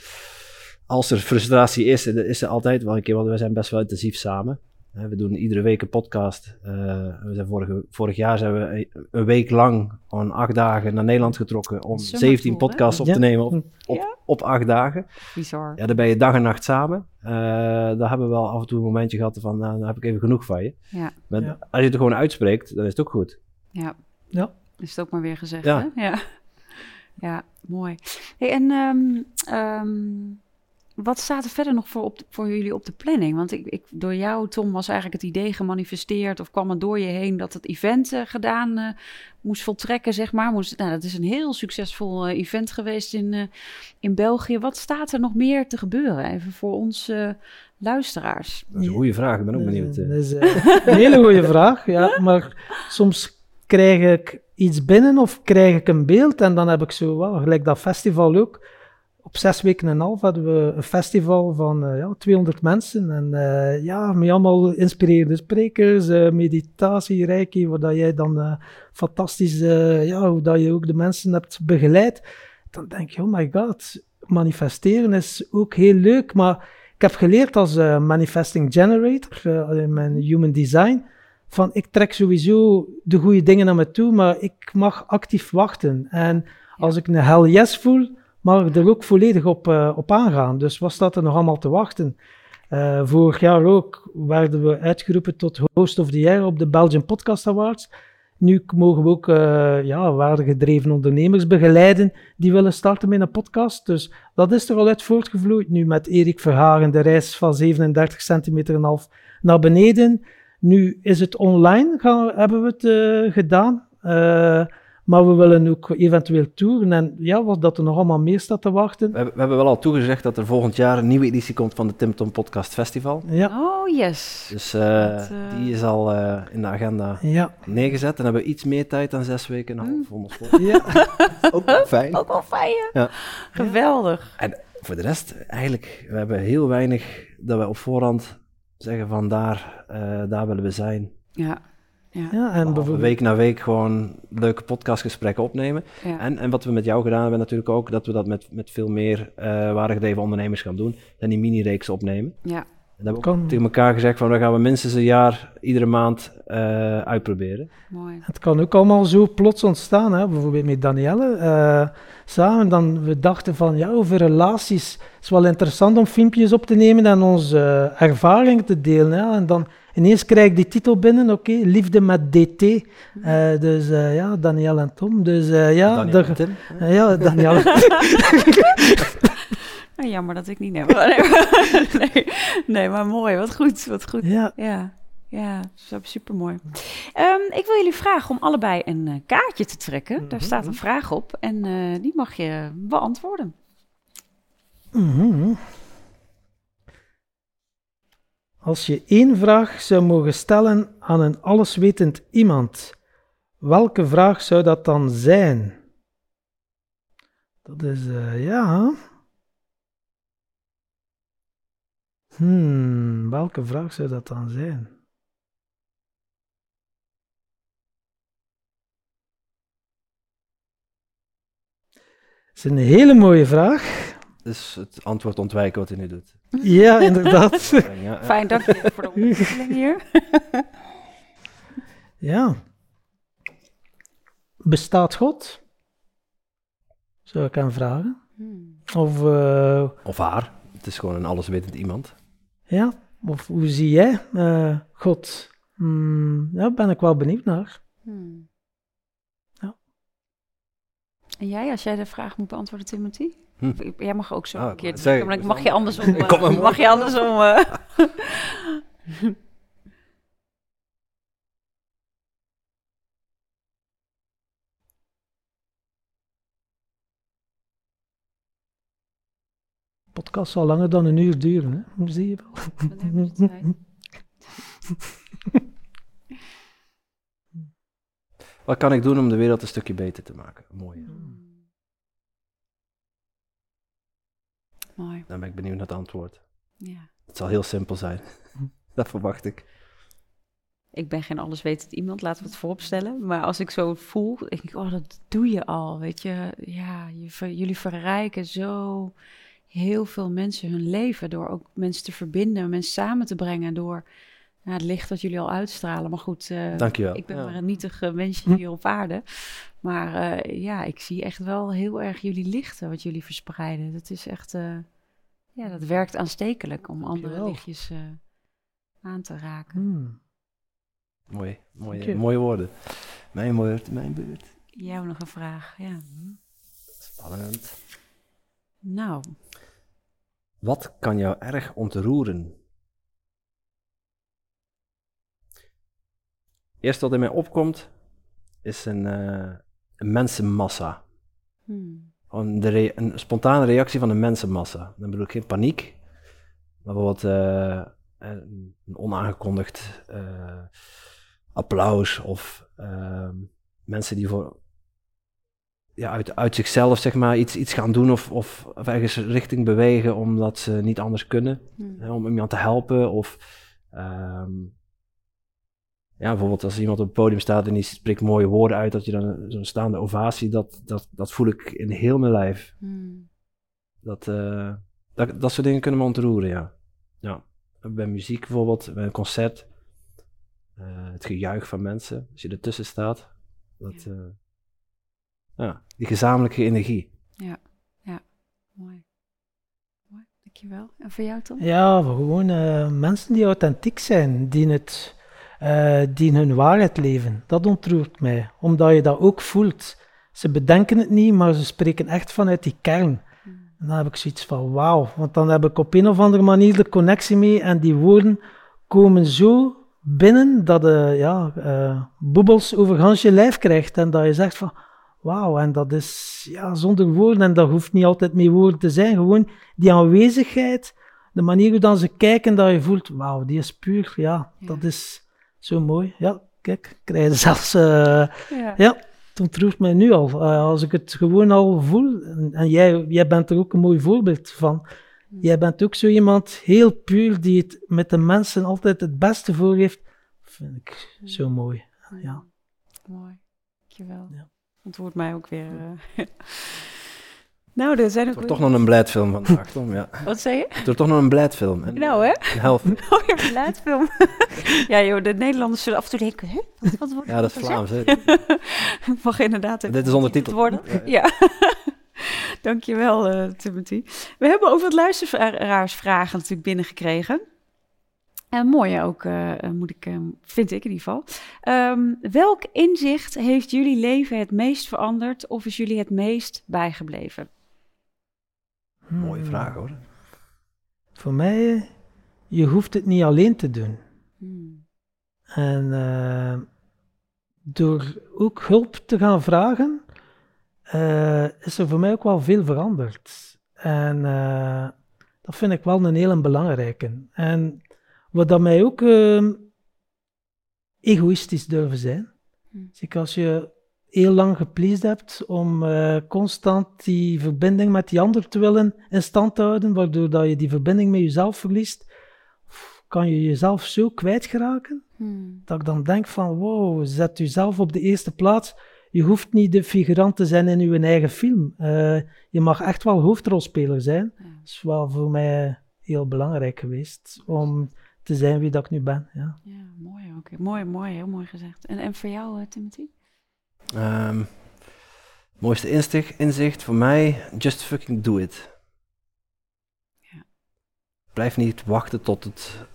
[SPEAKER 3] Als er frustratie is, is er altijd wel een keer, want we zijn best wel intensief samen. Hè, We doen iedere week een podcast. Uh, we zijn vorige, vorig jaar zijn we een, week lang, gewoon acht dagen, naar Nederland getrokken om
[SPEAKER 1] Summer
[SPEAKER 3] 17
[SPEAKER 1] tour,
[SPEAKER 3] podcasts
[SPEAKER 2] hè?
[SPEAKER 3] op te
[SPEAKER 2] Ja.
[SPEAKER 3] nemen op, op,
[SPEAKER 1] Ja.
[SPEAKER 3] op acht dagen.
[SPEAKER 1] Bizar.
[SPEAKER 3] Ja, dan ben je dag en nacht samen. Uh, daar hebben we wel af en toe een momentje gehad van, nou, dan heb ik even genoeg van je.
[SPEAKER 1] Ja.
[SPEAKER 3] Maar
[SPEAKER 2] Ja.
[SPEAKER 3] als je het er gewoon uitspreekt, dan is het ook goed.
[SPEAKER 1] Ja.
[SPEAKER 2] Ja.
[SPEAKER 1] Is het ook maar weer gezegd,
[SPEAKER 3] Ja.
[SPEAKER 1] hè? Ja. Ja, mooi. Hey, en ehm, ehm, wat staat er verder nog voor, op, voor jullie op de planning? Want ik, ik, door jou, Tom, was eigenlijk het idee gemanifesteerd... of kwam het door je heen dat het event eh, gedaan eh, moest voltrekken, zeg maar. Moest, nou, dat is een heel succesvol eh, event geweest in, eh, in België. Wat staat er nog meer te gebeuren? Even voor onze luisteraars.
[SPEAKER 3] Dat is een goede vraag, ik ben ook
[SPEAKER 2] Dat is,
[SPEAKER 3] benieuwd.
[SPEAKER 2] dat is eh, een hele goede vraag, ja. Maar soms krijg ik iets binnen of krijg ik een beeld en dan heb ik zo, wel, gelijk dat festival ook. Op zes weken en een half hadden we een festival van eh, ja, 200 mensen. En eh, ja, met allemaal inspirerende sprekers, eh, meditatie, reiki, waar jij dan fantastisch, ja, hoe dat je ook de mensen hebt begeleid. Dan denk je, oh my god, manifesteren is ook heel leuk, maar ik heb geleerd als manifesting generator uh, in mijn human design van ik trek sowieso de goede dingen naar me toe, maar ik mag actief wachten. En als ik een hell yes voel, mag ik er ook volledig op, uh, op aangaan. Dus wat staat er nog allemaal te wachten? Uh, vorig jaar ook werden we uitgeroepen tot host of the year op de Belgian Podcast Awards. Nu mogen we ook uh, ja, waardegedreven ondernemers begeleiden die willen starten met een podcast. Dus dat is er al uit voortgevloeid. Nu met Erik Verhagen de reis van 37 centimeter en half naar beneden. Nu is het online, gaan, hebben we het uh, gedaan. Uh, maar we willen ook eventueel toeren. En ja, wat dat er nog allemaal meer staat te wachten.
[SPEAKER 3] We hebben, we hebben wel al toegezegd dat er volgend jaar een nieuwe editie komt van de Tim Tom Podcast Festival.
[SPEAKER 2] Ja.
[SPEAKER 1] Oh, yes.
[SPEAKER 3] Dus uh, dat, die is al in de agenda
[SPEAKER 2] ja.
[SPEAKER 3] neergezet. En hebben we iets meer tijd dan zes weken en een half ons
[SPEAKER 2] Ja.
[SPEAKER 3] ook fijn.
[SPEAKER 1] Ook wel fijn,
[SPEAKER 3] ja.
[SPEAKER 1] Geweldig.
[SPEAKER 3] En voor de rest, eigenlijk, we hebben heel weinig dat we op voorhand zeggen van daar, uh, daar willen we zijn.
[SPEAKER 1] Ja. Ja,
[SPEAKER 2] ja en
[SPEAKER 3] bijvoorbeeld... week na week gewoon leuke podcastgesprekken opnemen.
[SPEAKER 1] Ja.
[SPEAKER 3] En, en wat we met jou gedaan hebben natuurlijk ook, dat we dat met, met veel meer uh, waardegedreven ondernemers gaan doen. En die mini-reeks opnemen.
[SPEAKER 1] Ja.
[SPEAKER 3] En dat hebben we tegen elkaar gezegd van, dan gaan we minstens een jaar, iedere maand uh, uitproberen.
[SPEAKER 1] Mooi.
[SPEAKER 2] Het kan ook allemaal zo plots ontstaan, hè? bijvoorbeeld met Danielle. Uh, samen dan, we dachten van, ja, over relaties, het is wel interessant om filmpjes op te nemen en onze uh, ervaringen te delen. Hè? En dan ineens krijg ik die titel binnen, oké, okay, Liefde met DT. Uh, dus uh, ja, Danielle en Tom. Dus uh, ja,
[SPEAKER 3] Danielle
[SPEAKER 2] de,
[SPEAKER 3] en Tim.
[SPEAKER 2] ja, Danielle.
[SPEAKER 1] Oh, jammer dat ik niet heb. Nee, nee, maar mooi. Wat goed, wat goed.
[SPEAKER 2] Ja,
[SPEAKER 1] Ja, ja, super mooi. ik wil jullie vragen om allebei een eh, kaartje te trekken. Daar staat een vraag op en eh, die mag je beantwoorden.
[SPEAKER 2] Mhm. Als je één vraag zou mogen stellen aan een alleswetend iemand, welke vraag zou dat dan zijn? Dat is, eh, ja. Hmm, welke vraag zou dat dan zijn? Dat is een hele mooie vraag.
[SPEAKER 3] Dus het antwoord ontwijken wat hij nu doet.
[SPEAKER 2] Ja, inderdaad.
[SPEAKER 3] Ja, ja.
[SPEAKER 1] Fijn, dank je voor de ontwikkeling hier.
[SPEAKER 2] Ja. Bestaat God? Zou ik hem vragen?
[SPEAKER 1] Hmm.
[SPEAKER 2] Of, eh,
[SPEAKER 3] Of haar. Het is gewoon een alleswetend iemand.
[SPEAKER 2] Ja, of hoe zie jij eh, God? Hmm, ja, ben ik wel benieuwd naar.
[SPEAKER 1] Hmm.
[SPEAKER 2] Ja.
[SPEAKER 1] En jij, als jij de vraag moet beantwoorden, Timothy?
[SPEAKER 3] Hm.
[SPEAKER 1] Jij mag ook zo
[SPEAKER 3] Ah,
[SPEAKER 1] een keer
[SPEAKER 3] zeg,
[SPEAKER 1] trekken, maar dan mag je andersom. Eh, mag je andersom.
[SPEAKER 2] Podcast zal langer dan een uur duren, hè? Zie je wel?
[SPEAKER 3] Wat kan ik doen om de wereld een stukje beter te maken? Mooi.
[SPEAKER 1] Mooi,
[SPEAKER 3] Dan ben ik benieuwd naar het antwoord.
[SPEAKER 1] ja.
[SPEAKER 3] Het zal heel simpel zijn. Dat verwacht ik.
[SPEAKER 1] Ik ben geen alleswetend iemand, laten we het vooropstellen. Maar als ik zo voel, denk ik, oh, dat doe je al, weet je. Ja, je ver- jullie verrijken zo heel veel mensen hun leven... door ook mensen te verbinden, mensen samen te brengen... door ja, het licht dat jullie al uitstralen. Maar goed, eh,
[SPEAKER 3] Dankjewel.
[SPEAKER 1] ik ben
[SPEAKER 3] Ja.
[SPEAKER 1] maar een nietig mensje hier op aarde. Maar eh, ja, ik zie echt wel heel erg jullie lichten wat jullie verspreiden. Dat is echt, eh, ja, dat werkt aanstekelijk om andere lichtjes eh, aan te raken.
[SPEAKER 2] Hmm.
[SPEAKER 3] Mooi, mooie, mooie woorden. Mijn woord, mijn beurt.
[SPEAKER 1] Jou nog een vraag, ja.
[SPEAKER 3] Spannend.
[SPEAKER 1] Nou,
[SPEAKER 3] Wat kan jou erg ontroeren? Eerst wat in mij opkomt, is een, eh, een mensenmassa.
[SPEAKER 1] hmm,
[SPEAKER 3] rea- een spontane reactie van een mensenmassa. Dan bedoel ik geen paniek, maar bijvoorbeeld eh, een, een onaangekondigd eh, applaus of ehm, mensen die voor, ja, uit, uit zichzelf zeg maar, iets, iets gaan doen of, of, of ergens richting bewegen omdat ze niet anders kunnen.
[SPEAKER 1] hmm,
[SPEAKER 3] Hè, om iemand te helpen. Of ehm, ja, bijvoorbeeld als iemand op het podium staat en die spreekt mooie woorden uit, dat je dan zo'n staande ovatie, dat, dat, dat voel ik in heel mijn lijf.
[SPEAKER 1] hmm,
[SPEAKER 3] Dat, eh, dat, dat soort dingen kunnen me ontroeren, ja. ja. Bij muziek bijvoorbeeld, bij een concert, eh, het gejuich van mensen, als je ertussen staat. Dat,
[SPEAKER 1] Ja.
[SPEAKER 3] ja. Ja, die gezamenlijke energie.
[SPEAKER 1] mooi. Mooi, dankjewel. En voor jou, Tom?
[SPEAKER 2] Ja, gewoon eh, mensen die authentiek zijn, die, het, eh, die hun waarheid leven. Dat ontroert mij, omdat je dat ook voelt. Ze bedenken het niet, maar ze spreken echt vanuit die kern.
[SPEAKER 1] Hmm,
[SPEAKER 2] En dan heb ik zoiets van wauw, want dan heb ik op een of andere manier de connectie mee en die woorden komen zo binnen dat je ja, eh, boebels over je lijf krijgt en dat je zegt van wauw, en dat is ja, zonder woorden en dat hoeft niet altijd met woorden te zijn, gewoon die aanwezigheid, de manier hoe dan ze kijken, dat je voelt wauw, die is puur, ja,
[SPEAKER 1] Ja.
[SPEAKER 2] dat is zo mooi. Ja, kijk, krijg je zelfs... eh,
[SPEAKER 1] Ja.
[SPEAKER 2] ja, het ontroert mij nu al. Eh, als ik het gewoon al voel, en, en jij, jij bent er ook een mooi voorbeeld van. Jij bent ook zo iemand heel puur die het met de mensen altijd het beste voor heeft. Vind ik zo mooi. Ja.
[SPEAKER 1] Mooi, dankjewel.
[SPEAKER 2] Ja.
[SPEAKER 1] Ontroert mij ook weer. eh. nou, er zijn ook
[SPEAKER 3] Het wordt toch nog een blijdfilm vandaag, Tom. Ja.
[SPEAKER 1] Wat zei je?
[SPEAKER 3] Het wordt toch nog een blijdfilm. En
[SPEAKER 1] Nou, hè?
[SPEAKER 3] Een helft.
[SPEAKER 1] Oh, je hebt laatfilm. ja, joh, de Nederlanders zullen af en toe denken, hè? Wat, wat wordt
[SPEAKER 3] Ja, dat is? Vlaams. Hè?
[SPEAKER 1] Mag inderdaad
[SPEAKER 3] Dit is ondertiteld.
[SPEAKER 1] worden.
[SPEAKER 3] Ja,
[SPEAKER 1] Ja. Dankjewel, eh Timothy. We hebben ook wat luisteraarsvragen natuurlijk binnengekregen. En mooie ook, eh, eh, moet ik, eh, vind ik in ieder geval. Ehm, welk inzicht heeft jullie leven het meest veranderd of is jullie het meest bijgebleven?
[SPEAKER 3] Mooie
[SPEAKER 2] Hmm.
[SPEAKER 3] vraag hoor.
[SPEAKER 2] Voor mij, je hoeft het niet alleen te doen.
[SPEAKER 1] Hmm.
[SPEAKER 2] En eh, door ook hulp te gaan vragen, eh, is er voor mij ook wel veel veranderd. En eh, dat vind ik wel een hele belangrijke. En wat dat mij ook ehm, egoïstisch durven zijn. Zeker als je heel lang gepleased hebt om eh, constant die verbinding met die ander te willen in stand houden, waardoor dat je die verbinding met jezelf verliest, kan je jezelf zo kwijtgeraken
[SPEAKER 1] Hmm.
[SPEAKER 2] dat ik dan denk van wow, zet jezelf op de eerste plaats. Je hoeft niet de figurant te zijn in je eigen film. Eh, je mag echt wel hoofdrolspeler zijn.
[SPEAKER 1] Ja.
[SPEAKER 2] Dat is wel voor mij heel belangrijk geweest om te zijn wie dat ik nu ben. Ja.
[SPEAKER 1] Ja, mooi ook. Mooi, mooi, heel mooi gezegd. En, en voor jou, eh, Timothy?
[SPEAKER 3] Ehm, mooiste inzicht, inzicht voor mij, just fucking do it.
[SPEAKER 1] Ja.
[SPEAKER 3] Blijf niet wachten tot het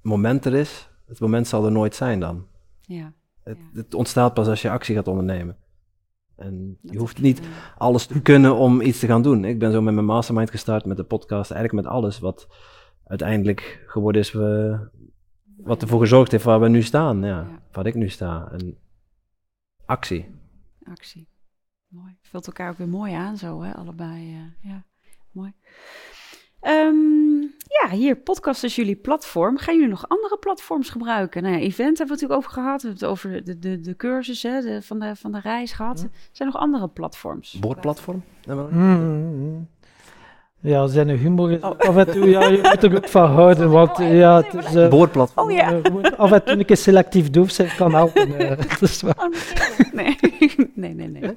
[SPEAKER 3] moment er is. Het moment zal er nooit zijn dan.
[SPEAKER 1] Ja.
[SPEAKER 3] Het,
[SPEAKER 1] Ja.
[SPEAKER 3] het ontstaat pas als je actie gaat ondernemen. En
[SPEAKER 1] dat
[SPEAKER 3] je hoeft niet alles te kunnen om iets te gaan doen. Ik ben zo met mijn mastermind gestart, met de podcast, eigenlijk met alles wat uiteindelijk geworden is, we, wat ervoor gezorgd heeft waar we nu staan. Ja,
[SPEAKER 1] Ja.
[SPEAKER 3] Waar ik nu sta. En actie.
[SPEAKER 1] actie. Mooi. Vult elkaar ook weer mooi aan zo, hè? Allebei. eh, ja, mooi. Ehm, ja, hier, podcast is jullie platform. Gaan jullie nog andere platforms gebruiken? Nou ja, event hebben we het natuurlijk over gehad. We hebben het over de, de, de cursus hè, de, van, de, van de reis gehad.
[SPEAKER 2] Ja.
[SPEAKER 1] Zijn er nog andere platforms?
[SPEAKER 3] Boordplatform?
[SPEAKER 2] Mm. Ja, zijn humor is
[SPEAKER 1] Oh.
[SPEAKER 2] af en toe, ja, je moet er ook van houden, want
[SPEAKER 1] Oh,
[SPEAKER 2] ja, het is,
[SPEAKER 1] maar
[SPEAKER 2] eh,
[SPEAKER 3] Boordplatform.
[SPEAKER 1] Oh ja.
[SPEAKER 2] eh, gewoon af en toe een keer selectief doof zijn kan helpen. eh, dat is wel-
[SPEAKER 1] Oh, nee. nee, nee, nee.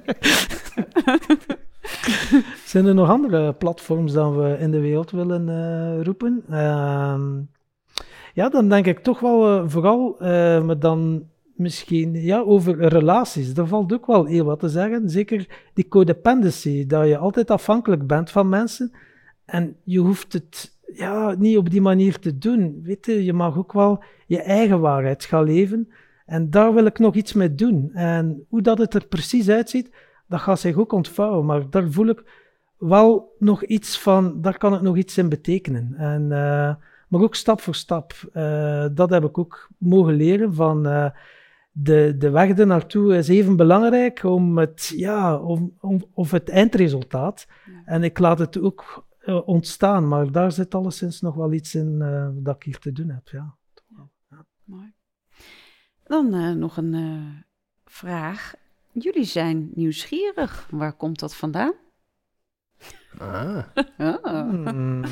[SPEAKER 2] Zijn er nog andere platforms dan we in de wereld willen eh, roepen? Ehm, ja, dan denk ik toch wel eh, vooral, eh, maar dan misschien ja, over relaties. Daar valt ook wel heel wat te zeggen. Zeker die codependency, dat je altijd afhankelijk bent van mensen. En je hoeft het ja, niet op die manier te doen. Weet je, je mag ook wel je eigen waarheid gaan leven. En daar wil ik nog iets mee doen. En hoe dat het er precies uitziet, dat gaat zich ook ontvouwen. Maar daar voel ik wel nog iets van, daar kan ik nog iets in betekenen. En, eh, maar ook stap voor stap. Eh, dat heb ik ook mogen leren van eh, de, de weg er naartoe is even belangrijk om het, ja, om, om, of het eindresultaat.
[SPEAKER 1] Ja.
[SPEAKER 2] En ik laat het ook eh, ontstaan, maar daar zit alleszins nog wel iets in eh, dat ik hier te doen heb. Ja.
[SPEAKER 1] Mooi. Dan eh, nog een eh, vraag. Jullie zijn nieuwsgierig. Waar komt dat vandaan?
[SPEAKER 3] Ah,
[SPEAKER 1] Ah.
[SPEAKER 2] Hmm.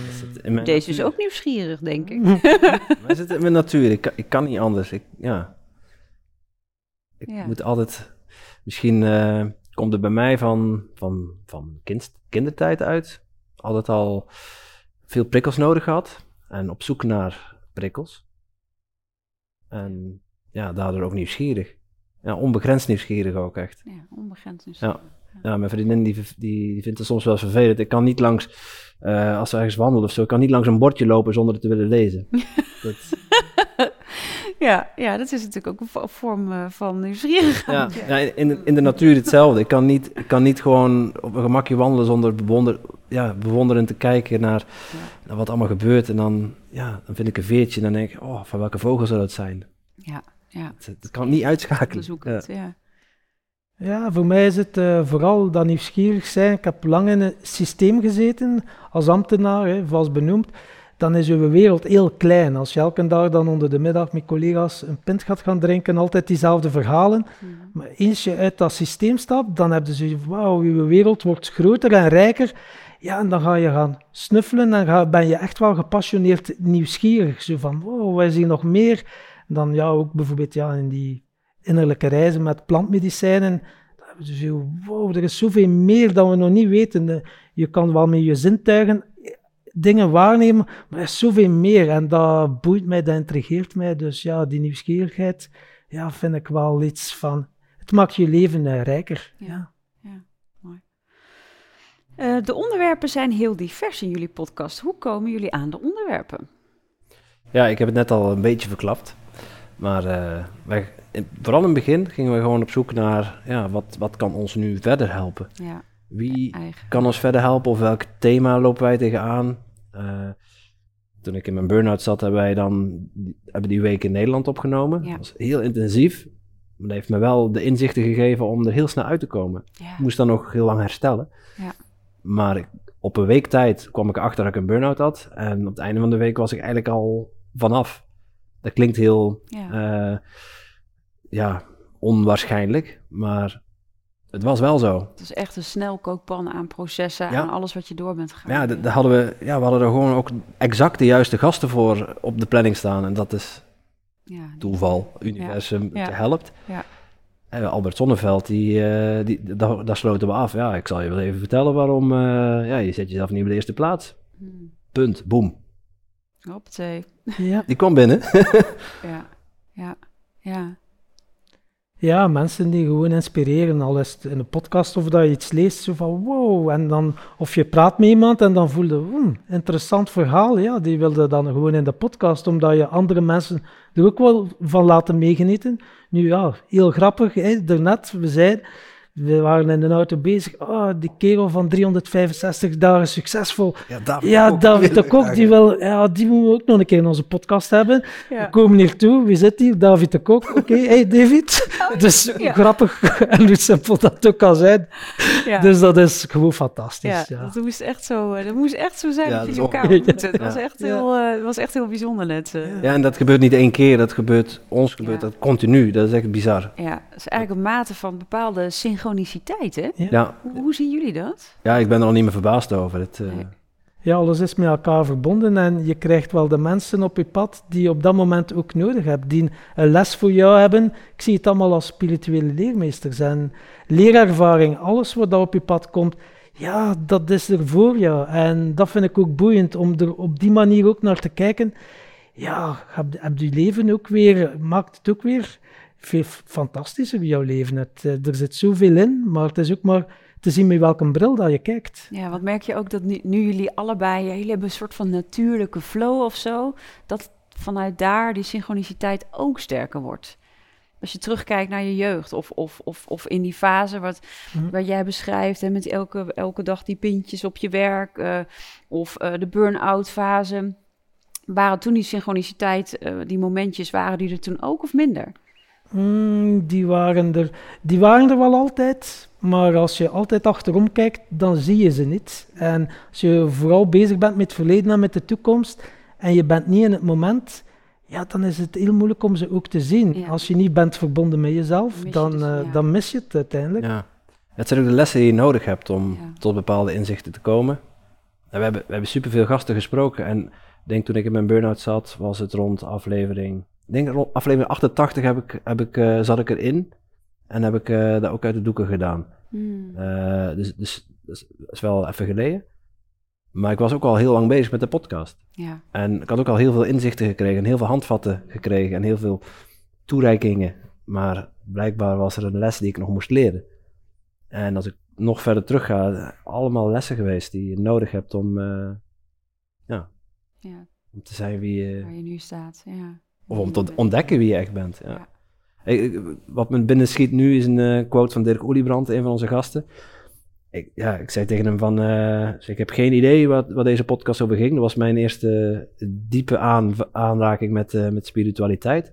[SPEAKER 1] Deze is ook nieuwsgierig, denk ik.
[SPEAKER 3] Maar zit in mijn natuur. Ik kan, ik kan niet anders. Ik, ja. ik
[SPEAKER 1] Ja.
[SPEAKER 3] moet altijd... Misschien eh, komt het bij mij van, van, van kind, kindertijd uit. Altijd al veel prikkels nodig gehad. En op zoek naar prikkels. En ja, daardoor ook nieuwsgierig. Ja, onbegrensd nieuwsgierig ook echt.
[SPEAKER 1] Ja, onbegrensd nieuwsgierig.
[SPEAKER 3] Ja, mijn vriendin die, die, die vindt het soms wel vervelend. Ik kan niet langs, eh, als we ergens wandelen of zo, ik kan niet langs een bordje lopen zonder het te willen lezen. Dat,
[SPEAKER 1] Ja, ja, dat is natuurlijk ook een vo- vorm eh, van nieuwsgierigheid.
[SPEAKER 3] ja, ja, in, de- in de natuur hetzelfde. Ik kan niet, ik kan niet gewoon op een gemakje wandelen zonder bewonder, ja, bewonderend te kijken naar,
[SPEAKER 1] Ja.
[SPEAKER 3] naar wat allemaal gebeurt. En dan, ja, dan vind ik een veertje en dan denk ik, oh, van welke vogel zou dat zijn?
[SPEAKER 1] ja, ja.
[SPEAKER 3] Het, het kan niet uitschakelen. Ja.
[SPEAKER 1] Ja,
[SPEAKER 2] voor mij is het eh, vooral dat nieuwsgierig zijn. Ik heb lang in een systeem gezeten als ambtenaar, hè, vast benoemd. Dan is uw wereld heel klein. Als je elke dag dan onder de middag met collega's een pint gaat gaan drinken, altijd diezelfde verhalen.
[SPEAKER 1] Mhm.
[SPEAKER 2] Maar eens je uit dat systeem stapt, dan heb je zoiets van, wauw, uw wereld wordt groter en rijker. Ja, en dan ga je gaan snuffelen en ga, ben je echt wel gepassioneerd nieuwsgierig. Zo van, wow, is hier nog meer? Dan ja, ook bijvoorbeeld ja, in die innerlijke reizen met plantmedicijnen. Dan hebben we zo, wow, er is zoveel meer dat we nog niet weten. Eh, Je kan wel met je zintuigen dingen waarnemen, maar er is zoveel meer. En dat boeit mij, dat intrigeert mij. Dus ja, die nieuwsgierigheid, ja, vind ik wel iets van... Het maakt je leven eh, rijker.
[SPEAKER 1] Ja. Eh, de onderwerpen zijn heel divers in jullie podcast. Hoe komen jullie aan de onderwerpen?
[SPEAKER 3] Ja, ik heb het net al een beetje verklapt. Maar eh, wij, in- vooral in het begin gingen we gewoon op zoek naar, ja, wat, wat kan ons nu verder helpen?
[SPEAKER 1] Ja,
[SPEAKER 3] Wie
[SPEAKER 1] Eigen.
[SPEAKER 3] kan ons verder helpen of welk thema lopen wij tegenaan? Eh, toen ik in mijn burn-out zat, hebben wij dan hebben die week in Nederland opgenomen.
[SPEAKER 1] Ja.
[SPEAKER 3] Dat was heel intensief. Maar dat heeft me wel de inzichten gegeven om er heel snel uit te komen.
[SPEAKER 1] Ja.
[SPEAKER 3] Ik moest dan nog heel lang herstellen.
[SPEAKER 1] Ja.
[SPEAKER 3] Maar ik- op een week tijd kwam ik erachter dat ik een burn-out had. En op het einde van de week was ik eigenlijk al vanaf. Dat klinkt heel
[SPEAKER 1] Ja.
[SPEAKER 3] eh, ja, onwaarschijnlijk, maar het was wel zo.
[SPEAKER 1] Het is echt een snelkookpan aan processen,
[SPEAKER 3] Ja.
[SPEAKER 1] aan alles wat je door bent gegaan.
[SPEAKER 3] Ja, daar hadden we, ja, we hadden er gewoon ook exact de juiste gasten voor op de planning staan. En dat is
[SPEAKER 1] ja.
[SPEAKER 3] toeval, universum,
[SPEAKER 1] Ja.
[SPEAKER 3] het helpt.
[SPEAKER 1] Ja.
[SPEAKER 3] En Albert Zonneveld, die, eh, die, daar, daar sloten we af. Ja, ik zal je wel even vertellen waarom. eh, ja, je zet jezelf niet op de eerste plaats.
[SPEAKER 1] Hmm.
[SPEAKER 3] Punt, boom.
[SPEAKER 1] Hoppatee.
[SPEAKER 2] Ja.
[SPEAKER 3] Die kwam binnen.
[SPEAKER 1] Ja. Ja. Ja.
[SPEAKER 2] Ja, mensen die gewoon inspireren, al is het in een podcast of dat je iets leest, zo van wow, en dan, of je praat met iemand en dan voelde, interessant verhaal, ja, die wilde dan gewoon in de podcast, omdat je andere mensen er ook wel van laten meegenieten. Nu ja, heel grappig, hè, daarnet, we zeiden, we waren in de auto bezig, ah, die kerel van 365 dagen succesvol.
[SPEAKER 3] Ja, David,
[SPEAKER 2] Ja,
[SPEAKER 3] Kok,
[SPEAKER 2] David de Kok, die, wil, ja, die moeten we ook nog een keer in onze podcast hebben. We komen hier toe, wie zit hier? David de Kok. Oké, hey David. Dus
[SPEAKER 1] ja.
[SPEAKER 2] grappig en hoe simpel dat ook kan zijn.
[SPEAKER 1] Ja.
[SPEAKER 2] Dus dat is gewoon fantastisch.
[SPEAKER 1] ja,
[SPEAKER 2] Ja,
[SPEAKER 1] Dat, moest echt zo, eh, dat moest echt zo zijn
[SPEAKER 3] Ja,
[SPEAKER 1] dat je elkaar. Het
[SPEAKER 3] Ja.
[SPEAKER 1] was, echt heel, eh, het was echt heel bijzonder net. eh.
[SPEAKER 3] Ja, en dat gebeurt niet één keer, dat gebeurt, ons gebeurt
[SPEAKER 1] Ja.
[SPEAKER 3] dat continu. Dat is echt bizar.
[SPEAKER 1] Ja, het is eigenlijk een mate van bepaalde synchroniciteit, hè?
[SPEAKER 3] Ja,
[SPEAKER 1] Hoe, hoe zien jullie dat?
[SPEAKER 3] ja ik ben er al niet meer verbaasd over. Het, eh,
[SPEAKER 1] Nee.
[SPEAKER 2] Ja, alles is met elkaar verbonden en je krijgt wel de mensen op je pad die je op dat moment ook nodig hebt, die een les voor jou hebben. Ik zie het allemaal als spirituele leermeesters en leerervaring, alles wat dat op je pad komt, ja, dat is er voor jou. En dat vind ik ook boeiend, om er op die manier ook naar te kijken. Ja, heb, heb je leven ook weer, maakt het ook weer veel fantastischer, jouw leven. Het, eh, er zit zoveel in, maar het is ook maar te zien met welke bril dat je kijkt.
[SPEAKER 1] Ja, wat merk je ook dat nu, nu jullie allebei, jullie hebben een soort van natuurlijke flow of zo, dat vanuit daar die synchroniciteit ook sterker wordt. Als je terugkijkt naar je jeugd of, of, of, of in die fase wat,
[SPEAKER 2] Mhm.
[SPEAKER 1] wat jij beschrijft, hè, met elke, elke dag die pintjes op je werk eh, of eh, de burn-out fase, waren toen die synchroniciteit, die momentjes, waren die er toen ook of minder?
[SPEAKER 2] Mm, die, waren er, die waren er wel altijd, maar als je altijd achterom kijkt, dan zie je ze niet. En als je vooral bezig bent met het verleden en met de toekomst, en je bent niet in het moment, ja, dan is het heel moeilijk om ze ook te zien.
[SPEAKER 1] Ja.
[SPEAKER 2] Als je niet bent verbonden met jezelf,
[SPEAKER 1] Mis je
[SPEAKER 2] dan,
[SPEAKER 1] dus,
[SPEAKER 2] eh,
[SPEAKER 1] ja.
[SPEAKER 2] dan mis je het uiteindelijk.
[SPEAKER 3] Ja. Het zijn ook de lessen die je nodig hebt om
[SPEAKER 1] Ja.
[SPEAKER 3] tot bepaalde inzichten te komen. En we hebben, we hebben superveel gasten gesproken. En ik denk toen ik in mijn burn-out zat, was het rond aflevering... Ik denk rond aflevering 88 heb ik, heb ik, eh, zat ik erin. En heb ik eh dat ook uit de doeken gedaan.
[SPEAKER 1] Hmm.
[SPEAKER 3] Eh, dus, dus dus dat is wel even geleden. Maar ik was ook al heel lang bezig met de podcast.
[SPEAKER 1] Ja,
[SPEAKER 3] En ik had ook al heel veel inzichten gekregen, en heel veel handvatten gekregen en heel veel toereikingen. Maar blijkbaar was er een les die ik nog moest leren. En als ik nog verder terug ga, allemaal lessen geweest die je nodig hebt om, eh,
[SPEAKER 1] ja,
[SPEAKER 3] om te zijn wie je,
[SPEAKER 1] waar je nu staat. Ja.
[SPEAKER 3] Of om te ontdekken wie je echt bent. Ja.
[SPEAKER 1] Ja.
[SPEAKER 3] Ik- ik- wat me binnen schiet nu is een eh, quote van Dirk Oliebrand, een van onze gasten. Ik, ja, ik zei tegen hem van, eh, ik heb geen idee wat, wat deze podcast over ging. Dat was mijn eerste diepe aan, aanraking met, eh, met spiritualiteit.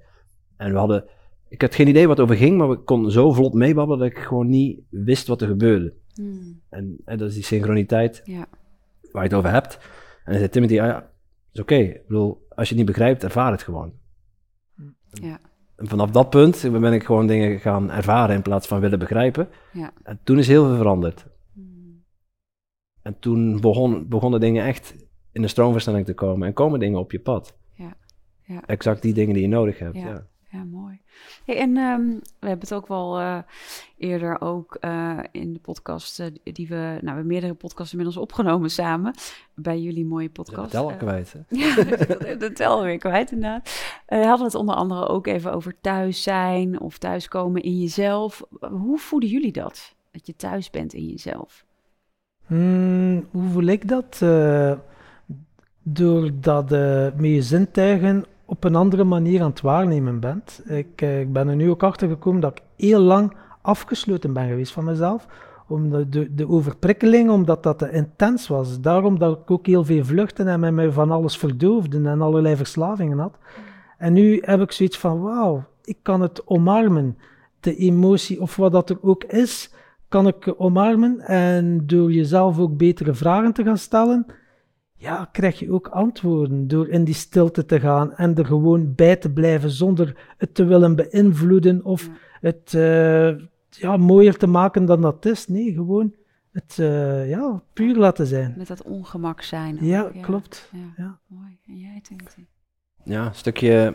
[SPEAKER 3] En we hadden, ik had geen idee wat over ging, maar we konden zo vlot meebabbelen dat ik gewoon niet wist wat er gebeurde.
[SPEAKER 1] Hmm.
[SPEAKER 3] En, en dat is die synchroniteit
[SPEAKER 1] Ja.
[SPEAKER 3] waar je het over hebt. En hij zei, Timothy, ah ja, is oké. Ik bedoel, als je het niet begrijpt, ervaar het gewoon.
[SPEAKER 1] Ja.
[SPEAKER 3] En vanaf dat punt ben ik gewoon dingen gaan ervaren in plaats van willen begrijpen.
[SPEAKER 1] Ja.
[SPEAKER 3] En toen is heel veel veranderd.
[SPEAKER 1] Hmm.
[SPEAKER 3] En toen begon, begonnen dingen echt in een stroomversnelling te komen. En komen dingen op je pad.
[SPEAKER 1] Ja. Ja.
[SPEAKER 3] Exact die dingen die je nodig hebt.
[SPEAKER 1] Ja.
[SPEAKER 3] Ja.
[SPEAKER 1] Ja, mooi. Hey, en ehm, we hebben het ook wel eh, eerder ook eh, in de podcast eh, die we, nou, we hebben meerdere podcasts inmiddels opgenomen samen bij jullie mooie
[SPEAKER 3] De
[SPEAKER 1] podcast.
[SPEAKER 3] tel al kwijt. Hè?
[SPEAKER 1] ja, de tel weer kwijt inderdaad. Eh, we hadden het onder andere ook even over thuis zijn of thuiskomen in jezelf. Hoe voelen jullie dat? Dat je thuis bent in jezelf?
[SPEAKER 2] Hmm, hoe voel ik dat? Eh, doordat je met je zintuigen op een andere manier aan het waarnemen bent. Ik, eh, ik ben er nu ook achter gekomen dat ik heel lang afgesloten ben geweest van mezelf, om de, de, overprikkeling, omdat dat te intens was. Daarom dat ik ook heel veel vluchten en mij van alles verdoofde en allerlei verslavingen had. En nu heb ik zoiets van, wauw, ik kan het omarmen. De emotie, of wat dat er ook is, kan ik omarmen. En door jezelf ook betere vragen te gaan stellen, ja, krijg je ook antwoorden. Door in die stilte te gaan en er gewoon bij te blijven zonder het te willen beïnvloeden of het uh, ja, mooier te maken dan dat is. Nee, gewoon het uh, ja, puur laten zijn.
[SPEAKER 1] Met dat ongemak zijn.
[SPEAKER 2] Ja, klopt. Ja.
[SPEAKER 1] Mooi. En jij, Timothy?
[SPEAKER 3] Ja, een stukje.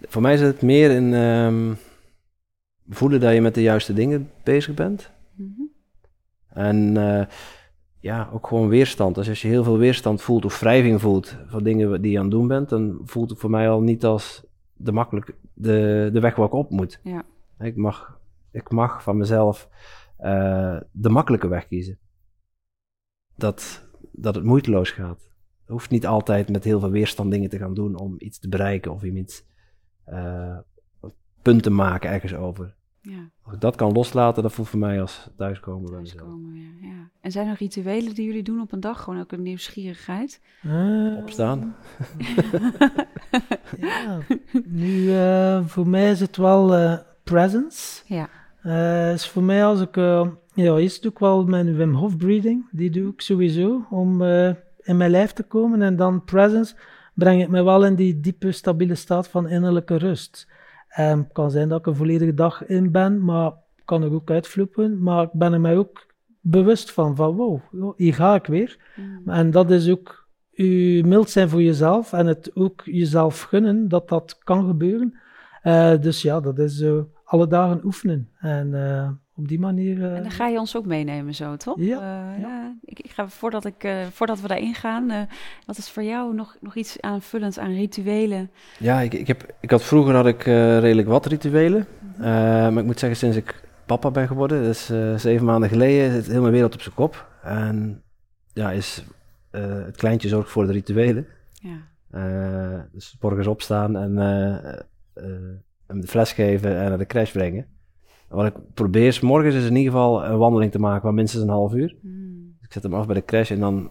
[SPEAKER 3] Voor mij zit het meer in um, voelen dat je met de juiste dingen bezig bent. Mm -hmm. En uh, ja, ook gewoon weerstand. Dus als je heel veel weerstand voelt of wrijving voelt van dingen die je aan het doen bent, dan voelt het voor mij al niet als de, makkelijk, de, de weg waar ik op moet.
[SPEAKER 1] Ja.
[SPEAKER 3] Ik, mag, ik mag van mezelf uh, de makkelijke weg kiezen. Dat, dat het moeiteloos gaat. Je hoeft niet altijd met heel veel weerstand dingen te gaan doen om iets te bereiken of iets uh, punt te maken ergens over.
[SPEAKER 1] Ja.
[SPEAKER 3] Als ik dat kan loslaten, dat voelt voor mij als thuiskomen bij mezelf.
[SPEAKER 1] Ja, ja. En zijn er rituelen die jullie doen op een dag? Gewoon ook een nieuwsgierigheid?
[SPEAKER 3] Uh, Opstaan.
[SPEAKER 2] ja, nu uh, voor mij is het wel uh, presence.
[SPEAKER 1] Ja.
[SPEAKER 2] is voor mij als ik, ja, eerst doe ik wel mijn Wim Hof breathing. Die doe ik sowieso om in mijn lijf te komen. En dan presence breng ik me wel in die diepe, stabiele staat van innerlijke rust. Um, het kan zijn dat ik een volledige dag in ben, maar kan er ook uitvloepen. Maar ik ben er mij ook bewust van, van wow, hier ga ik weer. Mm. En dat is ook je mild zijn voor jezelf en het ook jezelf gunnen dat dat kan gebeuren. Uh, dus ja, dat is uh, alle dagen oefenen. En uh, op die manier.
[SPEAKER 1] en dan ga je ons ook meenemen, zo toch?
[SPEAKER 2] Ja.
[SPEAKER 1] ja. ja. Ik, ik, ga voordat, ik, voordat we daarin gaan, wat is voor jou nog, nog iets aanvullends aan rituelen?
[SPEAKER 3] Ja, ik, ik, heb, ik had vroeger had ik redelijk wat rituelen. -hmm. maar ik moet zeggen, sinds ik papa ben geworden, dat is zeven maanden geleden, zit heel mijn wereld op zijn kop. En ja, is het kleintje zorgt voor de rituelen.
[SPEAKER 1] Ja.
[SPEAKER 3] dus morgens opstaan en hem de fles geven en naar de crash brengen. Wat ik probeer is morgens is in ieder geval een wandeling te maken van minstens een half uur.
[SPEAKER 1] Mm.
[SPEAKER 3] Ik zet hem af bij de crash en dan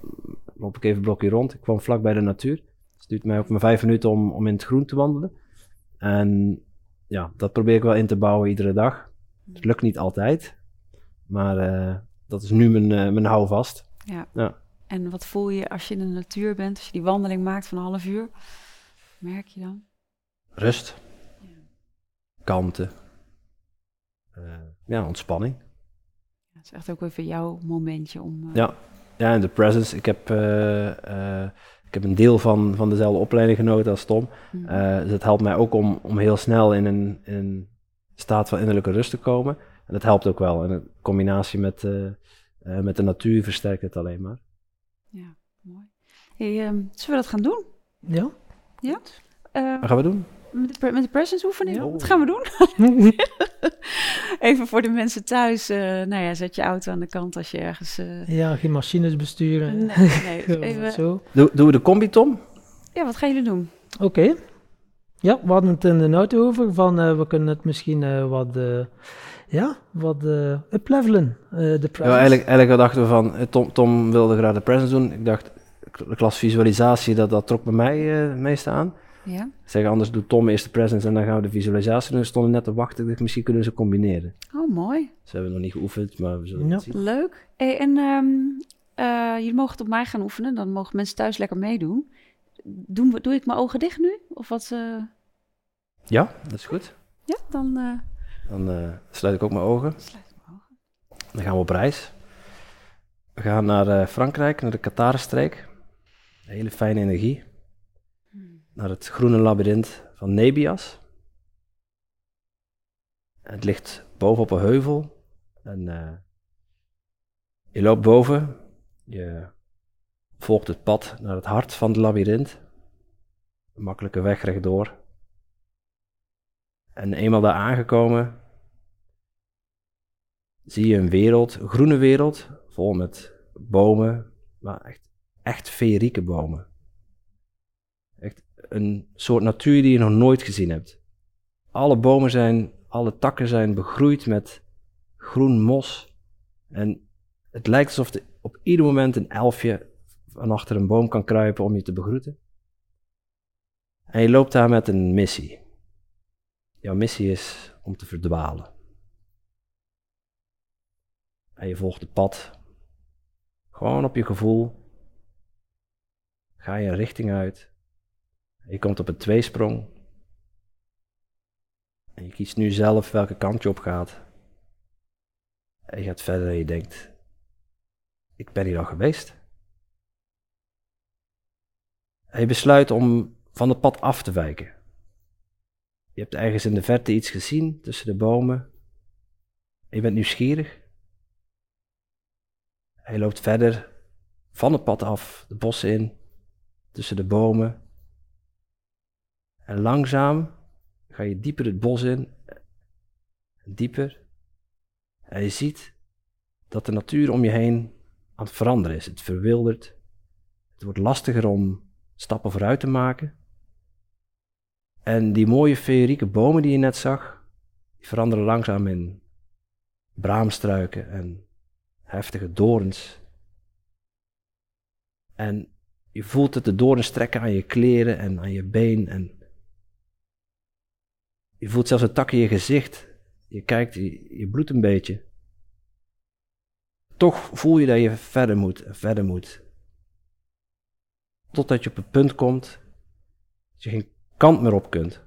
[SPEAKER 3] loop ik even een blokje rond. Ik kwam vlak bij de natuur. Het duurt mij ook maar vijf minuten om, om in het groen te wandelen. En ja, dat probeer ik wel in te bouwen iedere dag. Het lukt niet altijd, maar uh, dat is nu mijn, uh, mijn houvast.
[SPEAKER 1] Ja.
[SPEAKER 3] ja.
[SPEAKER 1] En wat voel je als je in de natuur bent, als je die wandeling maakt van een half uur? Merk je dan?
[SPEAKER 3] Rust kalmte. Uh, ja, ontspanning.
[SPEAKER 1] Het is echt ook even jouw momentje om... Uh...
[SPEAKER 3] Ja. ja, en de presence. Ik heb, uh, ik heb een deel van, van dezelfde opleiding genoten als Tom. Mm dus het helpt mij ook om, om heel snel in een, in een staat van innerlijke rust te komen. En dat helpt ook wel. En in combinatie met, met de natuur versterkt het alleen maar.
[SPEAKER 1] Ja, mooi. Hey, um, zullen we dat gaan doen?
[SPEAKER 2] Ja.
[SPEAKER 1] Ja?
[SPEAKER 3] Wat gaan we doen?
[SPEAKER 1] Met de, met de presence oefening? Oh. Wat gaan we doen? Even voor de mensen thuis. Uh, nou ja, zet je auto aan de kant als je ergens... Uh...
[SPEAKER 2] Ja, geen machines besturen.
[SPEAKER 1] Nee, nee. even...
[SPEAKER 2] Zo.
[SPEAKER 3] Doe, doen we de combi, Tom?
[SPEAKER 1] Ja, wat gaan jullie doen?
[SPEAKER 2] Oké. Okay. Ja, we hadden het in de auto over van uh, we kunnen het misschien wat... ja, wat uplevelen, de presence.
[SPEAKER 3] Ja, eigenlijk, eigenlijk dachten we van, Tom, Tom wilde graag de presence doen. Ik dacht, de klas visualisatie, dat, dat trok bij mij het meeste aan.
[SPEAKER 1] Ja.
[SPEAKER 3] Zeg, anders doet Tom eerst de presence en dan gaan we de visualisatie doen. We stonden net te wachten, dus misschien kunnen ze combineren.
[SPEAKER 1] Oh, mooi.
[SPEAKER 3] Ze hebben nog niet geoefend, maar we zullen
[SPEAKER 2] ja.
[SPEAKER 3] het zien.
[SPEAKER 1] Leuk. Hey, en um, uh, jullie mogen het op mij gaan oefenen, dan mogen mensen thuis lekker meedoen. Doen we, doe ik mijn ogen dicht nu? Of wat? Uh...
[SPEAKER 3] Ja, dat is goed.
[SPEAKER 1] Ja, dan... Uh...
[SPEAKER 3] Dan sluit ik ook mijn ogen.
[SPEAKER 1] Sluit mijn ogen.
[SPEAKER 3] Dan gaan we op reis. We gaan naar Frankrijk, naar de Katarenstreek. Een hele fijne energie naar het groene labyrint van Nebias. Het ligt boven op een heuvel. En uh, je loopt boven. Je volgt het pad naar het hart van het labyrint. Een makkelijke weg rechtdoor. En eenmaal daar aangekomen, zie je een wereld, een groene wereld, vol met bomen, maar echt, echt feerieke bomen. Een soort natuur die je nog nooit gezien hebt. Alle bomen zijn, alle takken zijn begroeid met groen mos. En Het lijkt alsof er op ieder moment een elfje van achter een boom kan kruipen om je te begroeten. En je loopt daar met een missie. Jouw missie is om te verdwalen. En je volgt het pad. Gewoon op je gevoel. Ga je richting uit. Je komt op een tweesprong. En je kiest nu zelf welke kant je op gaat. En je gaat verder en je denkt, ik ben hier al geweest. En je besluit om van het pad af te wijken. Je hebt ergens in de verte iets gezien tussen de bomen. Je bent nieuwsgierig. Hij loopt verder van het pad af, de bossen in, tussen de bomen. En langzaam ga je dieper het bos in, dieper. En je ziet dat de natuur om je heen aan het veranderen is. Het verwildert. Het wordt lastiger om stappen vooruit te maken. En die mooie feerieke bomen die je net zag, die veranderen langzaam in braamstruiken en heftige dorens. En je voelt het de dorens trekken aan je kleren en aan je been. En je voelt zelfs een tak in je gezicht. Je kijkt, je, bloedt een beetje. Toch voel je dat je verder moet en verder moet. Totdat je op het punt komt dat je geen kant meer op kunt.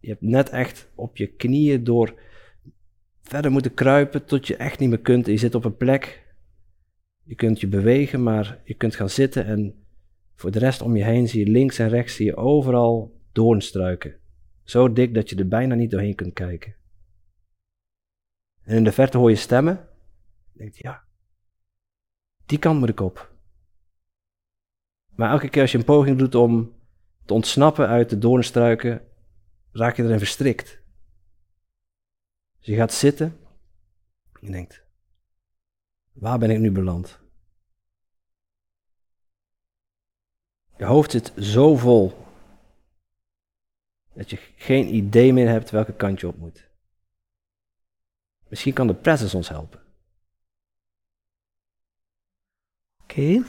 [SPEAKER 3] Je hebt net echt op je knieën door verder moeten kruipen tot je echt niet meer kunt. Je zit op een plek. Je kunt je bewegen, maar je kunt gaan zitten en voor de rest om je heen zie je links en rechts zie je overal doornstruiken. Zo dik dat je er bijna niet doorheen kunt kijken. En in de verte hoor je stemmen. Je denkt, ja, die kant moet ik op. Maar elke keer als je een poging doet om te ontsnappen uit de doornstruiken, raak je erin verstrikt. Dus je gaat zitten en je denkt, waar ben ik nu beland? Je hoofd zit zo vol dat je geen idee meer hebt welke kant je op moet. Misschien kan de presence ons helpen.
[SPEAKER 2] Oké,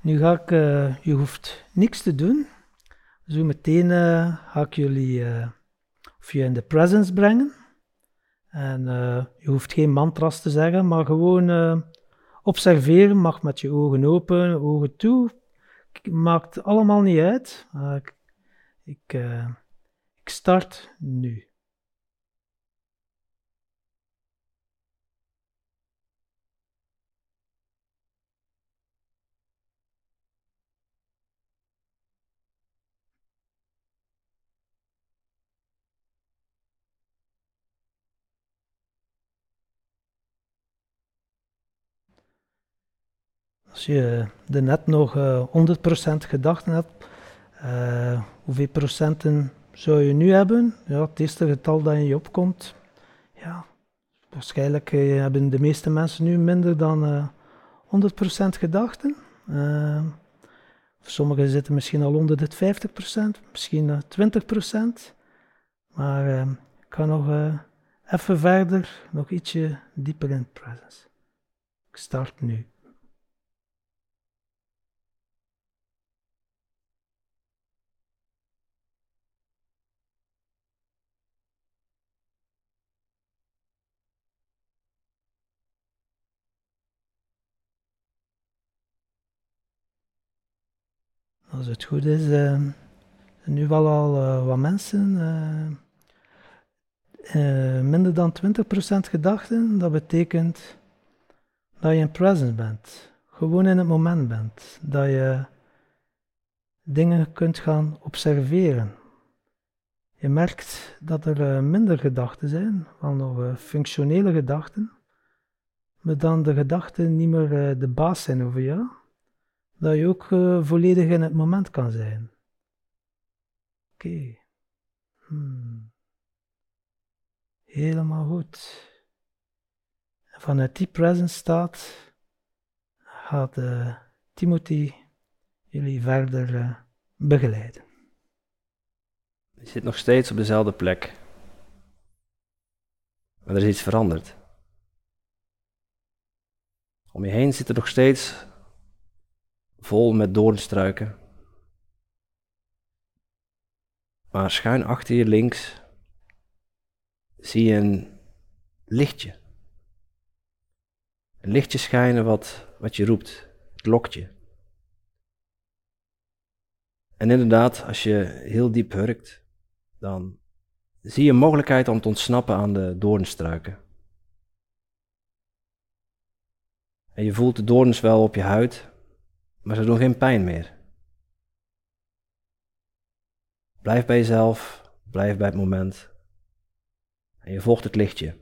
[SPEAKER 2] nu ga ik, uh, je hoeft niks te doen. Zo meteen uh, ga ik jullie uh, of in de presence brengen. En je hoeft geen mantras te zeggen, maar gewoon observeren. Mag met je ogen open, ogen toe. Maakt allemaal niet uit. ik, ik, ik start nu. Als je er net nog uh, 100% gedachten hebt, uh, hoeveel procenten zou je nu hebben? Ja, het eerste getal dat in je opkomt, ja, waarschijnlijk uh, hebben de meeste mensen nu minder dan 100% gedachten. sommigen zitten misschien al onder de 50%, misschien 20%. Maar ik ga nog even verder, nog ietsje dieper in presence. Ik start nu. Als het goed is, uh, nu wel al uh, wat mensen. Uh, minder dan 20% gedachten, dat betekent dat je in presence bent. Gewoon in het moment bent. Dat je dingen kunt gaan observeren. Je merkt dat er minder gedachten zijn, wel nog functionele gedachten, maar dan de gedachten niet meer de baas zijn over jou dat je ook uh, volledig in het moment kan zijn. Oké. Hmm. Helemaal goed. Vanuit die presence staat gaat uh, Timothy jullie verder uh, begeleiden.
[SPEAKER 3] Je zit nog steeds op dezelfde plek. Maar er is iets veranderd. Om je heen zit er nog steeds vol met doornstruiken. Maar schuin achter je links zie je een lichtje. Een lichtje schijnen wat, wat je roept. Het lokt je. En inderdaad, als je heel diep hurkt, dan zie je een mogelijkheid om te ontsnappen aan de doornstruiken. En je voelt de doorns wel op je huid, maar ze doen geen pijn meer. Blijf bij jezelf, blijf bij het moment. En je volgt het lichtje.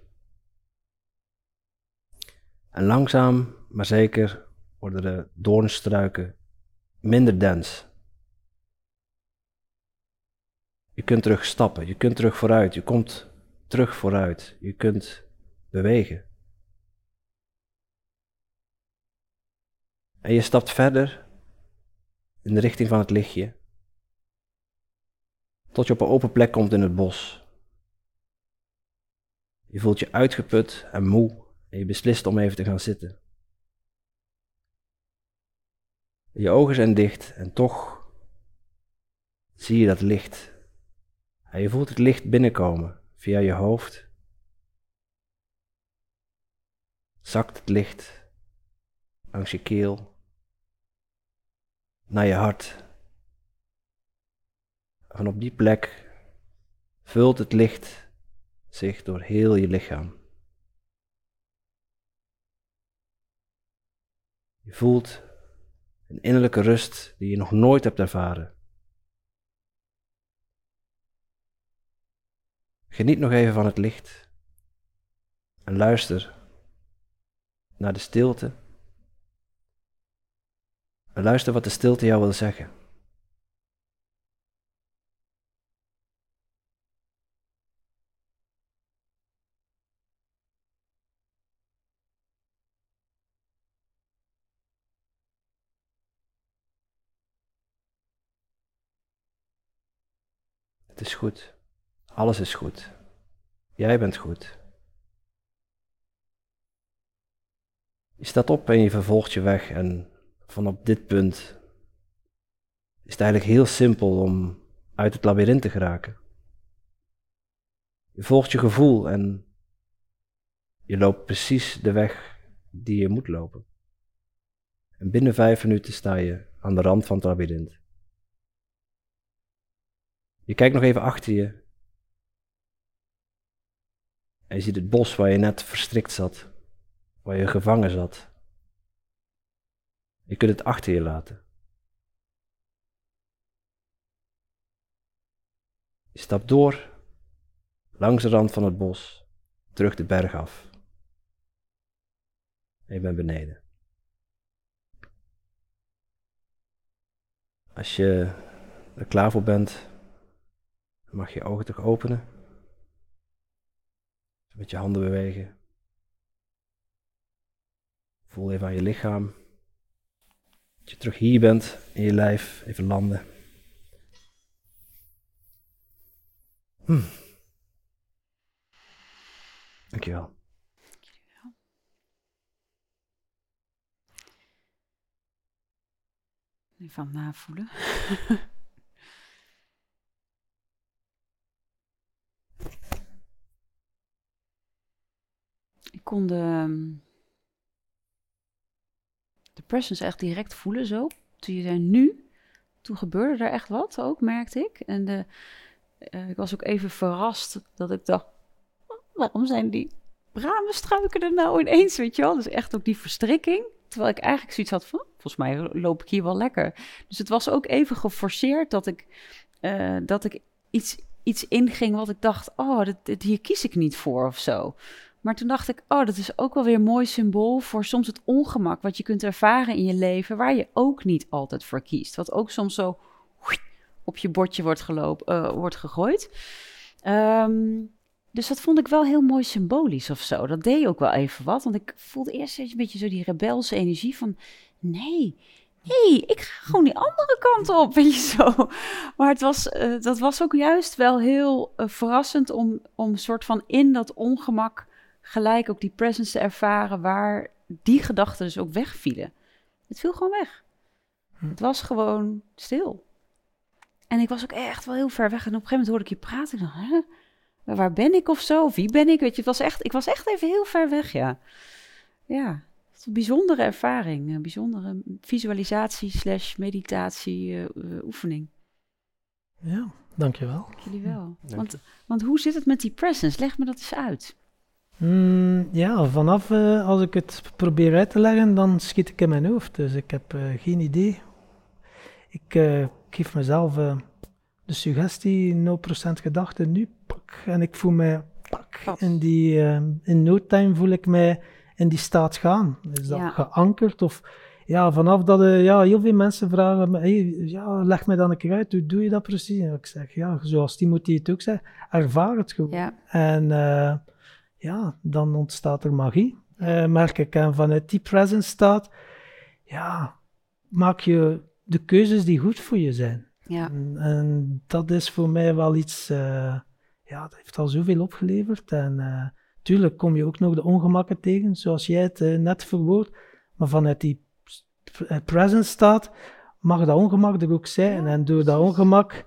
[SPEAKER 3] En langzaam, maar zeker, worden de doornstruiken minder dens. Je kunt terug stappen, je kunt terug vooruit, je komt terug vooruit, je kunt bewegen. En je stapt verder in de richting van het lichtje, tot je op een open plek komt in het bos. Je voelt je uitgeput en moe en je beslist om even te gaan zitten. Je ogen zijn dicht en toch zie je dat licht. En je voelt het licht binnenkomen via je hoofd. Zakt het licht langs je keel naar je hart. En op die plek vult het licht zich door heel je lichaam. Je voelt een innerlijke rust die je nog nooit hebt ervaren. Geniet nog even van het licht en luister naar de stilte. Luister wat de stilte jou wil zeggen. Het is goed. Alles is goed. Jij bent goed. Je staat op en je vervolgt je weg en vanop dit punt is het eigenlijk heel simpel om uit het labyrint te geraken. Je volgt je gevoel en je loopt precies de weg die je moet lopen. En binnen vijf minuten sta je aan de rand van het labyrint. Je kijkt nog even achter je. En je ziet het bos waar je net verstrikt zat, waar je gevangen zat. Je kunt het achter je laten. Je stapt door, langs de rand van het bos, terug de berg af. En je bent beneden. Als je er klaar voor bent, mag je je ogen toch openen. Met je handen bewegen. Voel even aan je lichaam. Dat je terug hier bent in je lijf. Even landen. Hm. Dankjewel.
[SPEAKER 1] Even navoelen. Ik kon de, de presence echt direct voelen zo. Toen je zei nu, toen gebeurde er echt wat ook, merkte ik. En de, uh, ik was ook even verrast dat ik dacht, waarom zijn die bramenstruiken er nou ineens, weet je wel? Dus echt ook die verstrikking. Terwijl ik eigenlijk zoiets had van, volgens mij loop ik hier wel lekker. Dus het was ook even geforceerd dat ik, uh, dat ik iets, iets inging wat ik dacht, oh, dit, hier kies ik niet voor of zo. Maar toen dacht ik, oh, dat is ook wel weer een mooi symbool voor soms het ongemak wat je kunt ervaren in je leven, waar je ook niet altijd voor kiest. Wat ook soms zo op je bordje wordt, uh, wordt gegooid. Um, dus dat vond ik wel heel mooi symbolisch of zo. Dat deed ook wel even wat. Want ik voelde eerst een beetje zo die rebelse energie van... Nee, nee, ik ga gewoon die andere kant op, weet je zo. Maar het was, uh, dat was ook juist wel heel uh, verrassend om, om soort van in dat ongemak gelijk ook die presence te ervaren waar die gedachten dus ook wegvielen. Het viel gewoon weg.
[SPEAKER 2] Hm.
[SPEAKER 1] Het was gewoon stil. En ik was ook echt wel heel ver weg. En op een gegeven moment hoorde ik je praten. Ik dacht, hè? Waar ben ik of zo? Wie ben ik? Weet je, het was echt, ik was echt even heel ver weg, ja. Ja, het is een bijzondere ervaring. Een bijzondere visualisatie slash meditatie eh, eh, oefening.
[SPEAKER 2] Ja, dankjewel.
[SPEAKER 1] Jullie wel.
[SPEAKER 3] Dank
[SPEAKER 1] Want, want hoe zit het met die presence? Leg me dat eens uit.
[SPEAKER 2] Mm, ja, vanaf eh, als ik het probeer uit te leggen, dan schiet ik in mijn hoofd. Dus ik heb eh, geen idee. Ik eh, geef mezelf de suggestie 0% gedachte nu, pak, en ik voel mij pak. In, die, in no time voel ik mij in die staat gaan. Is dat
[SPEAKER 1] Ja.
[SPEAKER 2] geankerd? Of ja, vanaf dat ja, heel veel mensen vragen, me, hey, ja, leg me dan een keer uit, hoe doe je dat precies? En ik zeg, ja, zoals Timothy het ook zei, ervaar het gewoon.
[SPEAKER 1] Ja,
[SPEAKER 2] En ja, dan ontstaat er magie, eh, merk ik. En vanuit die presence staat, ja, maak je de keuzes die goed voor je zijn.
[SPEAKER 1] ja,
[SPEAKER 2] En, en dat is voor mij wel iets, eh, ja, dat heeft al zoveel opgeleverd. En eh tuurlijk kom je ook nog de ongemakken tegen, zoals jij het net verwoord. Maar vanuit die presence staat, mag dat ongemak er ook zijn.
[SPEAKER 1] Ja,
[SPEAKER 2] en door dat ongemak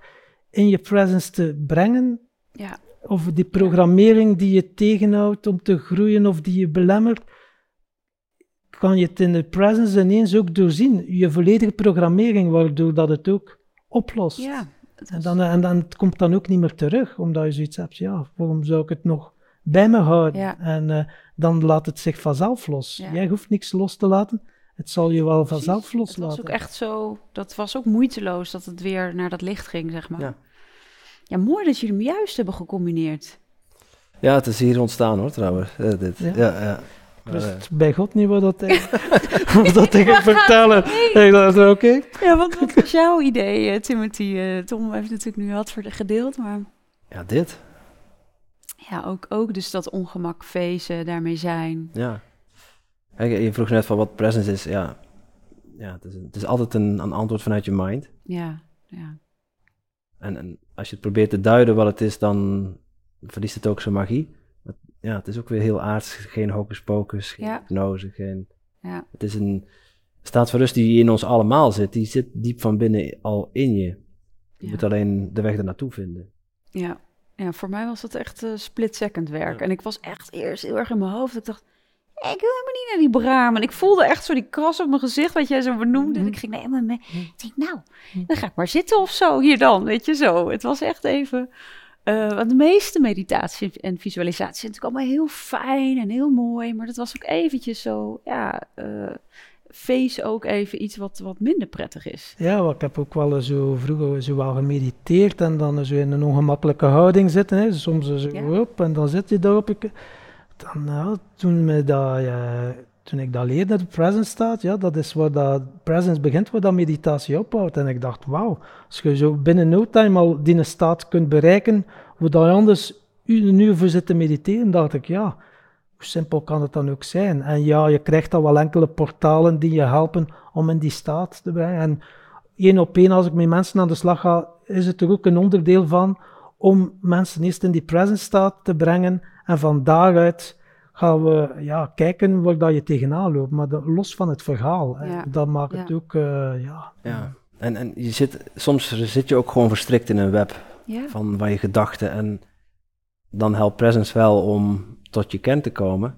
[SPEAKER 2] in je presence te brengen,
[SPEAKER 1] ja,
[SPEAKER 2] of die programmering die je tegenhoudt om te groeien of die je belemmert, kan je het in de presence ineens ook doorzien. Je volledige programmering, waardoor dat het ook oplost.
[SPEAKER 1] ja. Het
[SPEAKER 2] En dan, en dan het komt dan ook niet meer terug, omdat je zoiets hebt, ja, waarom zou ik het nog bij me houden?
[SPEAKER 1] Ja.
[SPEAKER 2] En eh, dan laat het zich vanzelf los.
[SPEAKER 1] Ja.
[SPEAKER 2] Jij hoeft niks los te laten, het zal je wel vanzelf
[SPEAKER 1] Het
[SPEAKER 2] loslaten.
[SPEAKER 1] was ook echt zo, dat was ook moeiteloos dat het weer naar dat licht ging, zeg maar. Ja,
[SPEAKER 3] Ja.
[SPEAKER 1] mooi dat jullie hem juist hebben gecombineerd.
[SPEAKER 3] Ja, het is hier ontstaan hoor, trouwens. eh, dit.
[SPEAKER 2] Ja.
[SPEAKER 3] Ja, ja.
[SPEAKER 2] Ik
[SPEAKER 3] eh,
[SPEAKER 2] bij God niet wat dat, wat dat ging vertellen. Ik dacht, oké.
[SPEAKER 1] Ja, wat, wat was jouw idee, eh, Timothy? Eh, Tom heeft natuurlijk nu wat voor de gedeeld, maar
[SPEAKER 3] ja, dit.
[SPEAKER 1] ja, ook, ook dus dat ongemak feesten, daarmee zijn.
[SPEAKER 3] Ja. Kijk, je vroeg net van wat presence is. Ja, ja het, is, het is altijd een, een antwoord vanuit je mind.
[SPEAKER 1] Ja, ja,
[SPEAKER 3] En, en als je het probeert te duiden wat het is, dan verliest het ook zijn magie. Maar, ja, het is ook weer heel aards. Geen hocus pocus, geen
[SPEAKER 1] Ja.
[SPEAKER 3] hypnose. Geen,
[SPEAKER 1] ja,
[SPEAKER 3] het is een staat van rust die in ons allemaal zit. Die zit diep van binnen al in je. Je
[SPEAKER 1] Ja.
[SPEAKER 3] moet alleen de weg er naartoe vinden.
[SPEAKER 1] ja. Ja, voor mij was dat echt eh, split-second werk.
[SPEAKER 3] Ja.
[SPEAKER 1] En ik was echt eerst heel erg in mijn hoofd. Ik dacht, ik wil helemaal niet naar die braam. En ik voelde echt zo die kras op mijn gezicht, wat jij zo benoemde. En ik ging helemaal mee. Ik denk, nou, dan ga ik maar zitten of zo hier dan, weet je zo. Het was echt even... eh, want de meeste meditatie en visualisatie zijn natuurlijk allemaal heel fijn en heel mooi. Maar dat was ook eventjes zo, ja... eh face ook even iets wat, wat minder prettig is.
[SPEAKER 2] Ja, want ik heb ook wel zo vroeger zo wel gemediteerd en dan zo in een ongemakkelijke houding zitten. Hè. Soms zo
[SPEAKER 1] Ja.
[SPEAKER 2] op en dan zit je daarop. Ik, dan, toen, me dat, ja, toen ik dat leerde, de presence staat, ja, dat is waar dat presence begint, waar dat meditatie ophoudt. En ik dacht, wauw, als je zo binnen no time al die staat kunt bereiken, hoe dat je anders een uur voor zit te mediteren, dacht ik, ja, hoe simpel kan het dan ook zijn? En ja, je krijgt dan wel enkele portalen die je helpen om in die staat te brengen. En één op één, als ik met mensen aan de slag ga, is het er ook een onderdeel van om mensen eerst in die presence staat te brengen. En van daaruit gaan we ja, kijken waar dat je tegenaan loopt. Maar los van het verhaal.
[SPEAKER 1] Ja.
[SPEAKER 2] Dat maakt het ook, eh, ja.
[SPEAKER 3] Ja. En, en je zit, soms zit je ook gewoon verstrikt in een web
[SPEAKER 1] Ja,
[SPEAKER 3] van, van je gedachten. En dan helpt presence wel om tot je kern te komen.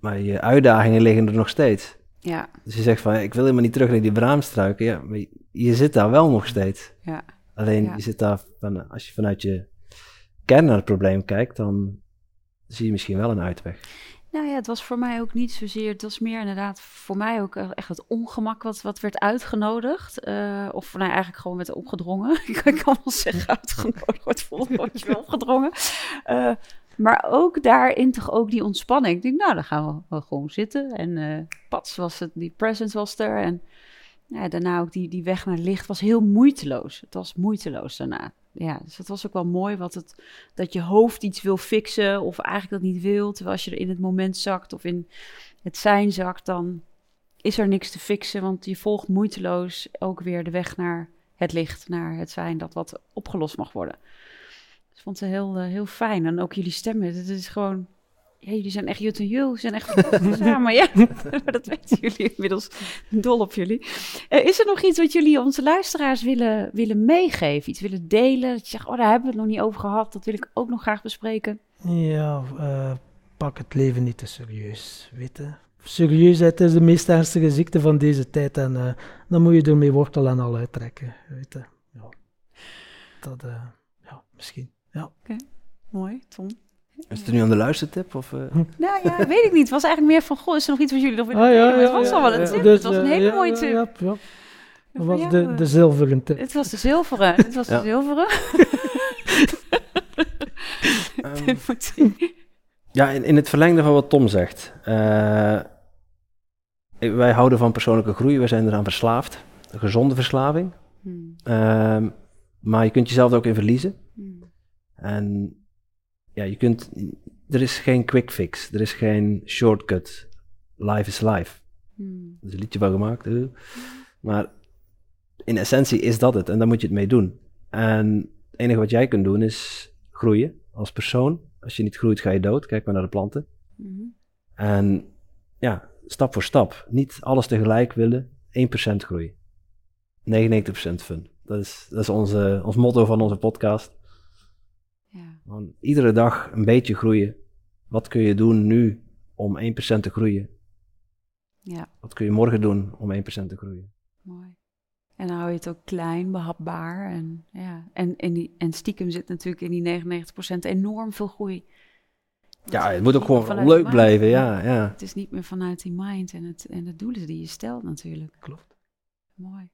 [SPEAKER 3] Maar je uitdagingen liggen er nog steeds.
[SPEAKER 1] ja,
[SPEAKER 3] Dus je zegt van, ik wil helemaal niet terug naar die braamstruiken. Ja, maar je, je zit daar wel nog steeds.
[SPEAKER 1] ja.
[SPEAKER 3] Alleen
[SPEAKER 1] Ja.
[SPEAKER 3] je zit daar, van, als je vanuit je kern naar het probleem kijkt, dan zie je misschien wel een uitweg.
[SPEAKER 1] Nou ja, het was voor mij ook niet zozeer. Het was meer inderdaad voor mij ook echt het ongemak wat, wat werd uitgenodigd. eh, of nou, eigenlijk gewoon werd opgedrongen. ik kan wel zeggen uitgenodigd, wordt volgens je opgedrongen. Eh, maar ook daarin toch ook die ontspanning. Ik denk, nou, dan gaan we gewoon zitten. En eh pats was het, die presence was er. En ja, daarna ook die, die weg naar licht was heel moeiteloos. Het was moeiteloos daarna. Ja, dus dat was ook wel mooi wat het, dat je hoofd iets wil fixen of eigenlijk dat niet wil. Terwijl als je er in het moment zakt of in het zijn zakt, dan is er niks te fixen. Want je volgt moeiteloos ook weer de weg naar het licht, naar het zijn dat wat opgelost mag worden. Ik vond het heel, eh, heel fijn. En ook jullie stemmen, het is gewoon Ja, jullie zijn echt jut en jul. Ze zijn echt samen. Ja, maar dat weten jullie inmiddels. Dol op jullie. Eh, is er nog iets wat jullie onze luisteraars willen, willen meegeven? Iets willen delen? Dat je zegt, oh, daar hebben we het nog niet over gehad. Dat wil ik ook nog graag bespreken.
[SPEAKER 2] Ja, eh, pak het leven niet te serieus, weet je. Serieusheid is de meest ernstige ziekte van deze tijd en eh, dan moet je ermee wortel en al uittrekken, weet je. Ja. Dat, ja, misschien. Ja.
[SPEAKER 1] Mooi, Tom.
[SPEAKER 3] Is het nu aan de luistertip? Of, eh?
[SPEAKER 1] Nou ja, weet ik niet. Het was eigenlijk meer van, goh, is er nog iets wat jullie nog willen
[SPEAKER 2] Ah, ja,
[SPEAKER 1] delen? Maar
[SPEAKER 2] ja,
[SPEAKER 1] Het was
[SPEAKER 2] ja,
[SPEAKER 1] al wel een
[SPEAKER 2] ja.
[SPEAKER 1] tip.
[SPEAKER 2] Dus,
[SPEAKER 1] het was een
[SPEAKER 2] eh,
[SPEAKER 1] hele
[SPEAKER 2] ja,
[SPEAKER 1] mooie
[SPEAKER 2] ja,
[SPEAKER 1] tip.
[SPEAKER 2] Ja, ja. Dat
[SPEAKER 1] Van
[SPEAKER 2] was de, de zilveren tip.
[SPEAKER 1] Het was de zilveren. Het was de
[SPEAKER 3] Ja.
[SPEAKER 1] zilveren. Timothy.
[SPEAKER 3] ja, in, in het verlengde van wat Tom zegt. eh, wij houden van persoonlijke groei. Wij zijn eraan verslaafd. Een gezonde verslaving.
[SPEAKER 1] Hmm,
[SPEAKER 3] Ehm, maar je kunt jezelf er ook in verliezen.
[SPEAKER 1] hmm,
[SPEAKER 3] En ja, je kunt, er is geen quick fix, er is geen shortcut. Life is life.
[SPEAKER 1] hmm.
[SPEAKER 3] Er is een liedje van gemaakt. Maar in essentie is dat het en daar moet je het mee doen. En het enige wat jij kunt doen is groeien als persoon. Als je niet groeit, ga je dood. Kijk maar naar de planten.
[SPEAKER 1] Mhm.
[SPEAKER 3] En ja, stap voor stap. Niet alles tegelijk willen. 1% groeien. 99% fun. Dat is, dat is onze, ons motto van onze podcast.
[SPEAKER 1] Ja.
[SPEAKER 3] Iedere dag een beetje groeien. Wat kun je doen nu om 1% te groeien?
[SPEAKER 1] ja,
[SPEAKER 3] Wat kun je morgen doen om 1% te groeien?
[SPEAKER 1] mooi. En dan hou je het ook klein, behapbaar. En, ja. en, en, die, en stiekem zit natuurlijk in die 99% enorm veel groei.
[SPEAKER 3] Ja, het moet ook gewoon leuk blijven. Ja, ja.
[SPEAKER 1] Het is niet meer vanuit die mind en, het, en de doelen die je stelt natuurlijk.
[SPEAKER 2] Klopt.
[SPEAKER 1] Mooi.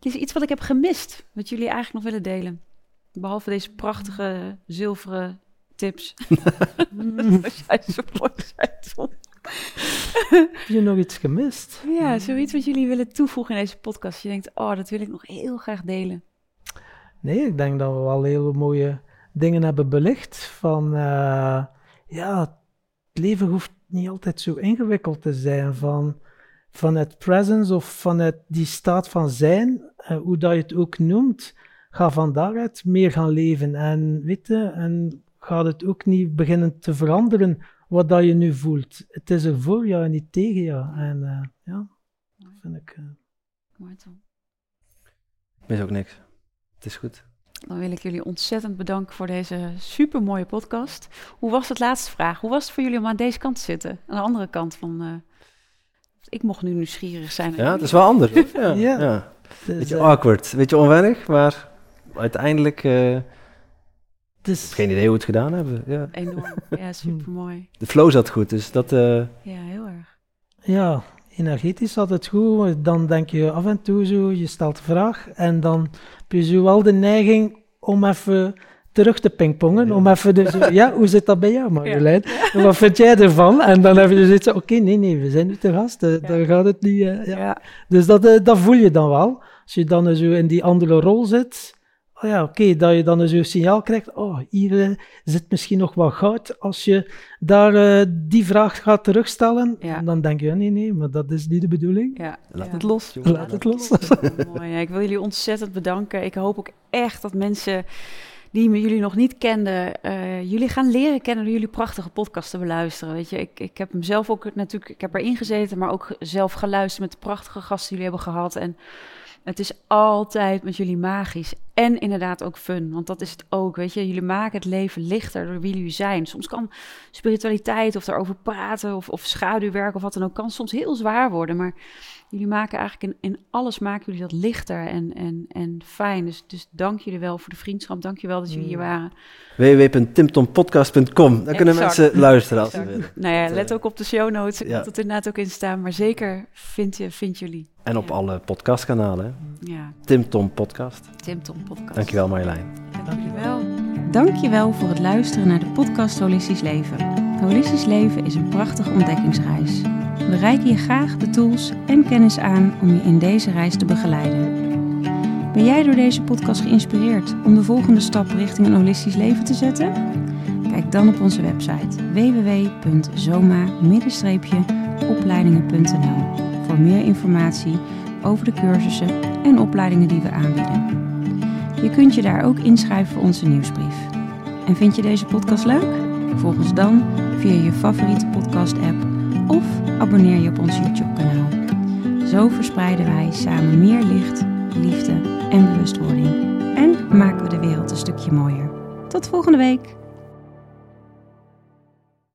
[SPEAKER 1] Is er iets wat ik heb gemist, wat jullie eigenlijk nog willen delen? Behalve deze prachtige zilveren tips. Als jij zo mooi zei, Tom.
[SPEAKER 2] Heb je nog iets gemist?
[SPEAKER 1] Ja, zoiets wat jullie willen toevoegen in deze podcast. Je denkt, oh, dat wil ik nog heel graag delen.
[SPEAKER 2] Nee, ik denk dat we wel hele mooie dingen hebben belicht. Van eh, ja, het leven hoeft niet altijd zo ingewikkeld te zijn. Van, van het presence of vanuit die staat van zijn, eh, hoe dat je het ook noemt, ga van daaruit meer gaan leven. En weet je, en gaat het ook niet beginnen te veranderen wat dat je nu voelt. Het is er voor jou en niet tegen jou. En eh, ja, dat vind ik. eh,
[SPEAKER 1] Mooi, Tom.
[SPEAKER 3] Mis ook niks. Het is goed.
[SPEAKER 1] Dan wil ik jullie ontzettend bedanken voor deze super mooie podcast. Hoe was het laatste vraag? Hoe was het voor jullie om aan deze kant te zitten? Aan de andere kant van. eh, ik mocht nu nieuwsgierig zijn.
[SPEAKER 3] Ja, het is wel anders. Ja,
[SPEAKER 2] Ja.
[SPEAKER 3] ja. Beetje awkward, beetje onwennig, maar uiteindelijk uh,
[SPEAKER 2] het is-
[SPEAKER 3] geen idee hoe we het gedaan hebben. Ja.
[SPEAKER 1] Enorm. Ja, super mooi.
[SPEAKER 3] De flow zat goed, dus dat... eh,
[SPEAKER 1] Ja, heel erg.
[SPEAKER 2] Ja, energetisch zat het goed. Dan denk je af en toe zo, je stelt een vraag en dan heb je zo wel de neiging om even terug te pingpongen.
[SPEAKER 3] Ja.
[SPEAKER 2] Om even de, zo, ja, hoe zit dat bij jou, Marjolein? Wat vind jij ervan? En dan heb je zoiets van, oké, nee, nee, we zijn nu te gast, eh, daar gaat het niet. eh, ja.
[SPEAKER 1] Ja.
[SPEAKER 2] Dus dat, eh, dat voel je dan wel. Als je dan zo in die andere rol zit, oh ja, oké, dat je dan zo'n signaal krijgt, oh, hier eh, zit misschien nog wat goud. Als je daar eh, die vraag gaat terugstellen,
[SPEAKER 1] Ja.
[SPEAKER 2] dan denk je, nee, nee, maar dat is niet de bedoeling.
[SPEAKER 1] Ja,
[SPEAKER 3] laat
[SPEAKER 1] ja.
[SPEAKER 3] het los.
[SPEAKER 2] Laat het los.
[SPEAKER 1] Mooi. Ja, ik wil jullie ontzettend bedanken. Ik hoop ook echt dat mensen die me jullie nog niet kenden, eh, jullie gaan leren kennen door jullie prachtige podcast te beluisteren. Weet je, ik, ik heb hem zelf ook natuurlijk, ik heb erin gezeten, maar ook zelf geluisterd met de prachtige gasten die jullie hebben gehad. En het is altijd met jullie magisch. En inderdaad ook fun, want dat is het ook. Weet je, jullie maken het leven lichter door wie jullie zijn. Soms kan spiritualiteit of daarover praten of, of schaduwwerk of wat dan ook, kan soms heel zwaar worden. Maar jullie maken eigenlijk in, in alles maken jullie dat lichter en, en, en fijn. Dus, dus dank jullie wel voor de vriendschap. Dank je wel dat jullie hier waren.
[SPEAKER 3] www.timtompodcast.com. Daar kunnen
[SPEAKER 1] Exact.
[SPEAKER 3] mensen luisteren als ze willen.
[SPEAKER 1] Nou ja,
[SPEAKER 3] Dat,
[SPEAKER 1] let
[SPEAKER 3] eh,
[SPEAKER 1] ook op de show notes. Ik
[SPEAKER 3] ja.
[SPEAKER 1] had het inderdaad ook in staan. Maar zeker vind, je, vind jullie.
[SPEAKER 3] En op
[SPEAKER 1] Ja.
[SPEAKER 3] alle podcastkanalen.
[SPEAKER 1] Ja,
[SPEAKER 3] Tim Tom Podcast.
[SPEAKER 1] Tim Tom podcast.
[SPEAKER 3] Dankjewel Marjolein.
[SPEAKER 1] Dankjewel. Dankjewel voor het luisteren naar de podcast Holistisch Leven. Holistisch Leven is een prachtige ontdekkingsreis. We je graag de tools en kennis aan om je in deze reis te begeleiden. Ben jij door deze podcast geïnspireerd om de volgende stap richting een holistisch leven te zetten? Kijk dan op onze website www.zoma-opleidingen.nl voor meer informatie over de cursussen en opleidingen die we aanbieden. Je kunt je daar ook inschrijven voor onze nieuwsbrief. En vind je deze podcast leuk? Volg ons dan via je favoriete podcast-app of abonneer je op ons YouTube-kanaal. Zo verspreiden wij samen meer licht, liefde en bewustwording. En maken we de wereld een stukje mooier. Tot volgende week!